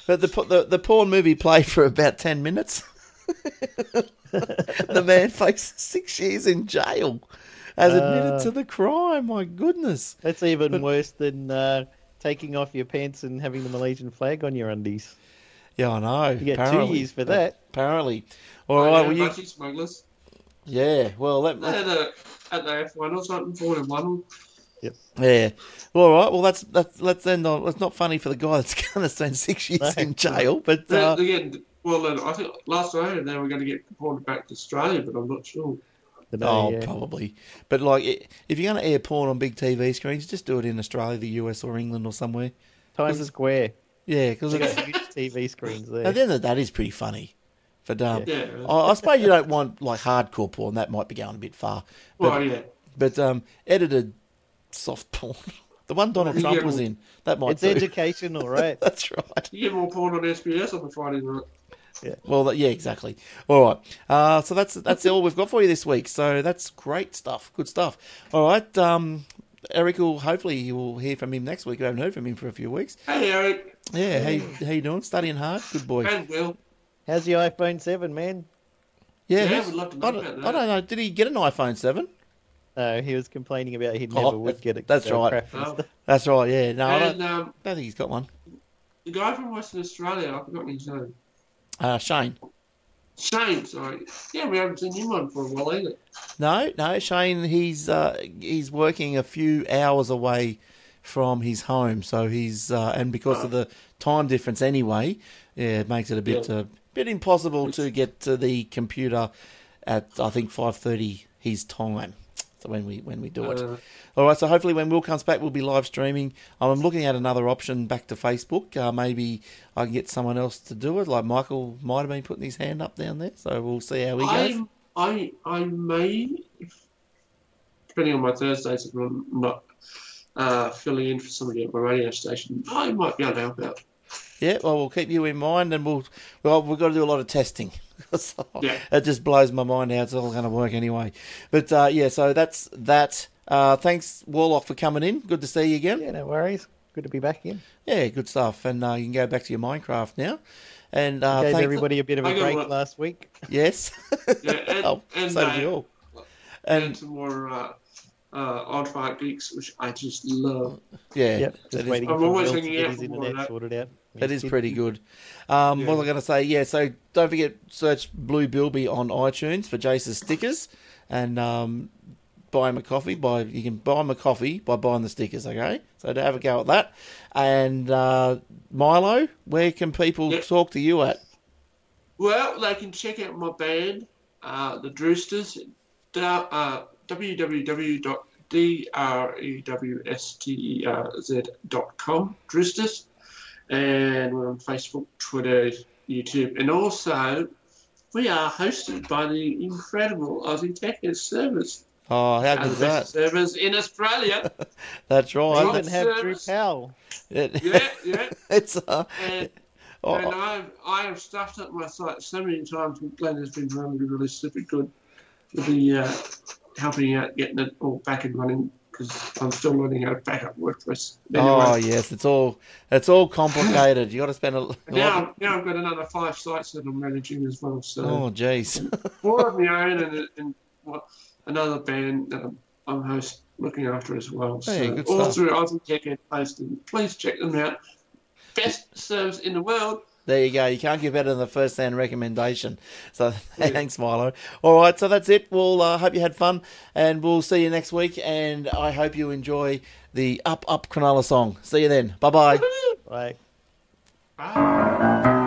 but the, the, the porn movie played for about 10 minutes. the man faces six years in jail as admitted Uh. to the crime. My goodness. That's even worse than uh, taking off your pants and having the Malaysian flag on your undies. Yeah, I know. You get two years for that. Apparently. All right. Well, you, smugglers. yeah. Well, that, They had a, at the F1 or something, Formula One. Yep. yeah. Well, all right. Well, that's that's let's end on. It's not funny for the guy that's going to spend six years No. in jail, but They're, uh, they're getting, well, then, I think last I heard they were going to get deported back to Australia, but I'm not sure. But, Oh, yeah. probably. But like, i- if you're going to air porn on big TV screens, just do it in Australia, the US, or England, or somewhere. Times Square. Yeah, because They at got huge TV screens there. the end of that is pretty funny. But um, Yeah. I, I suppose you don't want like hardcore porn. That might be going a bit far. But, Well, yeah. but um, edited soft porn, the one Donald Trump was more- in, that might be. It's do. educational, right? That's right. You get more porn on SBS on the Friday night. Well, yeah, exactly. All right. Uh, so that's that's all we've got for you this week. So that's great stuff. Good stuff. All right. Um, Eric will hopefully you will hear from him next week. We haven't heard from him for a few weeks. Hey, Eric. Yeah. How you, how you doing? Studying hard. Good boy. And Will. How's your iPhone 7, man? Yeah. Yeah, who's- we'd love to know I don't, that. I don't know. Did he get an iPhone seven? Uh, he was complaining about he Oh, never would get it. that's right. Oh. That's right. Yeah. No, I don't, and um, don't think he's got one. the guy from Western Australia, I've forgotten his name. Uh, Shane. Shane, sorry. Yeah, we haven't seen him on for a while either. No, no, Shane. He's uh, he's working a few hours away from his home, so he's uh, and because of the time difference anyway, yeah, it makes it a bit Yeah. uh, bit impossible to get to the computer at I think five thirty his time. When we when we do it. Uh, All right, so hopefully when Will comes back, we'll be live streaming. I'm looking at another option back to Facebook. Uh, maybe I can get someone else to do it. Like Michael might have been putting his hand up down there, so we'll see how he goes. I, I, I may, depending on my Thursdays, if I'm not uh, filling in for somebody at my radio station, I might be able to help out. Yeah, well, we'll keep you in mind, and we'll well, we've got to do a lot of testing. so Yeah. It just blows my mind how it's all going to work anyway. But uh, yeah, so that's that. Uh, thanks, Warlock, for coming in. Good to see you again. Yeah, no worries. Good to be back in. Yeah, good stuff. And uh, you can go back to your Minecraft now. And uh, Gave thanks- everybody a bit of a break one. last week. Yes. Yeah, and, oh, and, so uh, did you all. and And some more uh, uh, odd fart geeks, which I just love. yeah, Yep, just waiting I'm for always Will to get out his for more of internet that. sorted out. That His is kid- pretty good. Um, Yeah. What was I going to say? Yeah, so don't forget search Blue Bilby on iTunes for Jace's stickers and um, buy him a coffee. Buy you can buy him a coffee by buying the stickers. Okay, so to have a go at that. And uh, Milo, where can people Yep. talk to you at? Well, they can check out my band, uh, the Drewsters, da- uh, www.drewsterz.com, Drewsters, and we're on Facebook, Twitter, YouTube, and also we are hosted by the incredible Aussie Tech Service, Oh, how good is that? service in Australia. That's right. Right. Even have Drew. Powell. It- yeah, yeah. it's uh, And, oh, and I've, I have stuffed up my site so many times, and Glenn has been really, really super good with the uh, helping out getting it all back and running because I'm still learning how to back up WordPress. Anyway, oh yes, it's all it's all complicated. You got to spend a, a lot. now, now I've got another five sites that I'm managing as well. So Oh jeez. four of my own and, and well, another band that I'm, I'm host looking after as well. So Hey, all stuff. through Aussie Tech and Posting. Please check them out. Best service in the world. There you go. You can't get better than the first hand recommendation. So thanks, Milo. All right, so that's it. We'll uh, hope you had fun, and we'll see you next week. And I hope you enjoy the Up Up Cronulla song. See you then. Bye bye. Bye.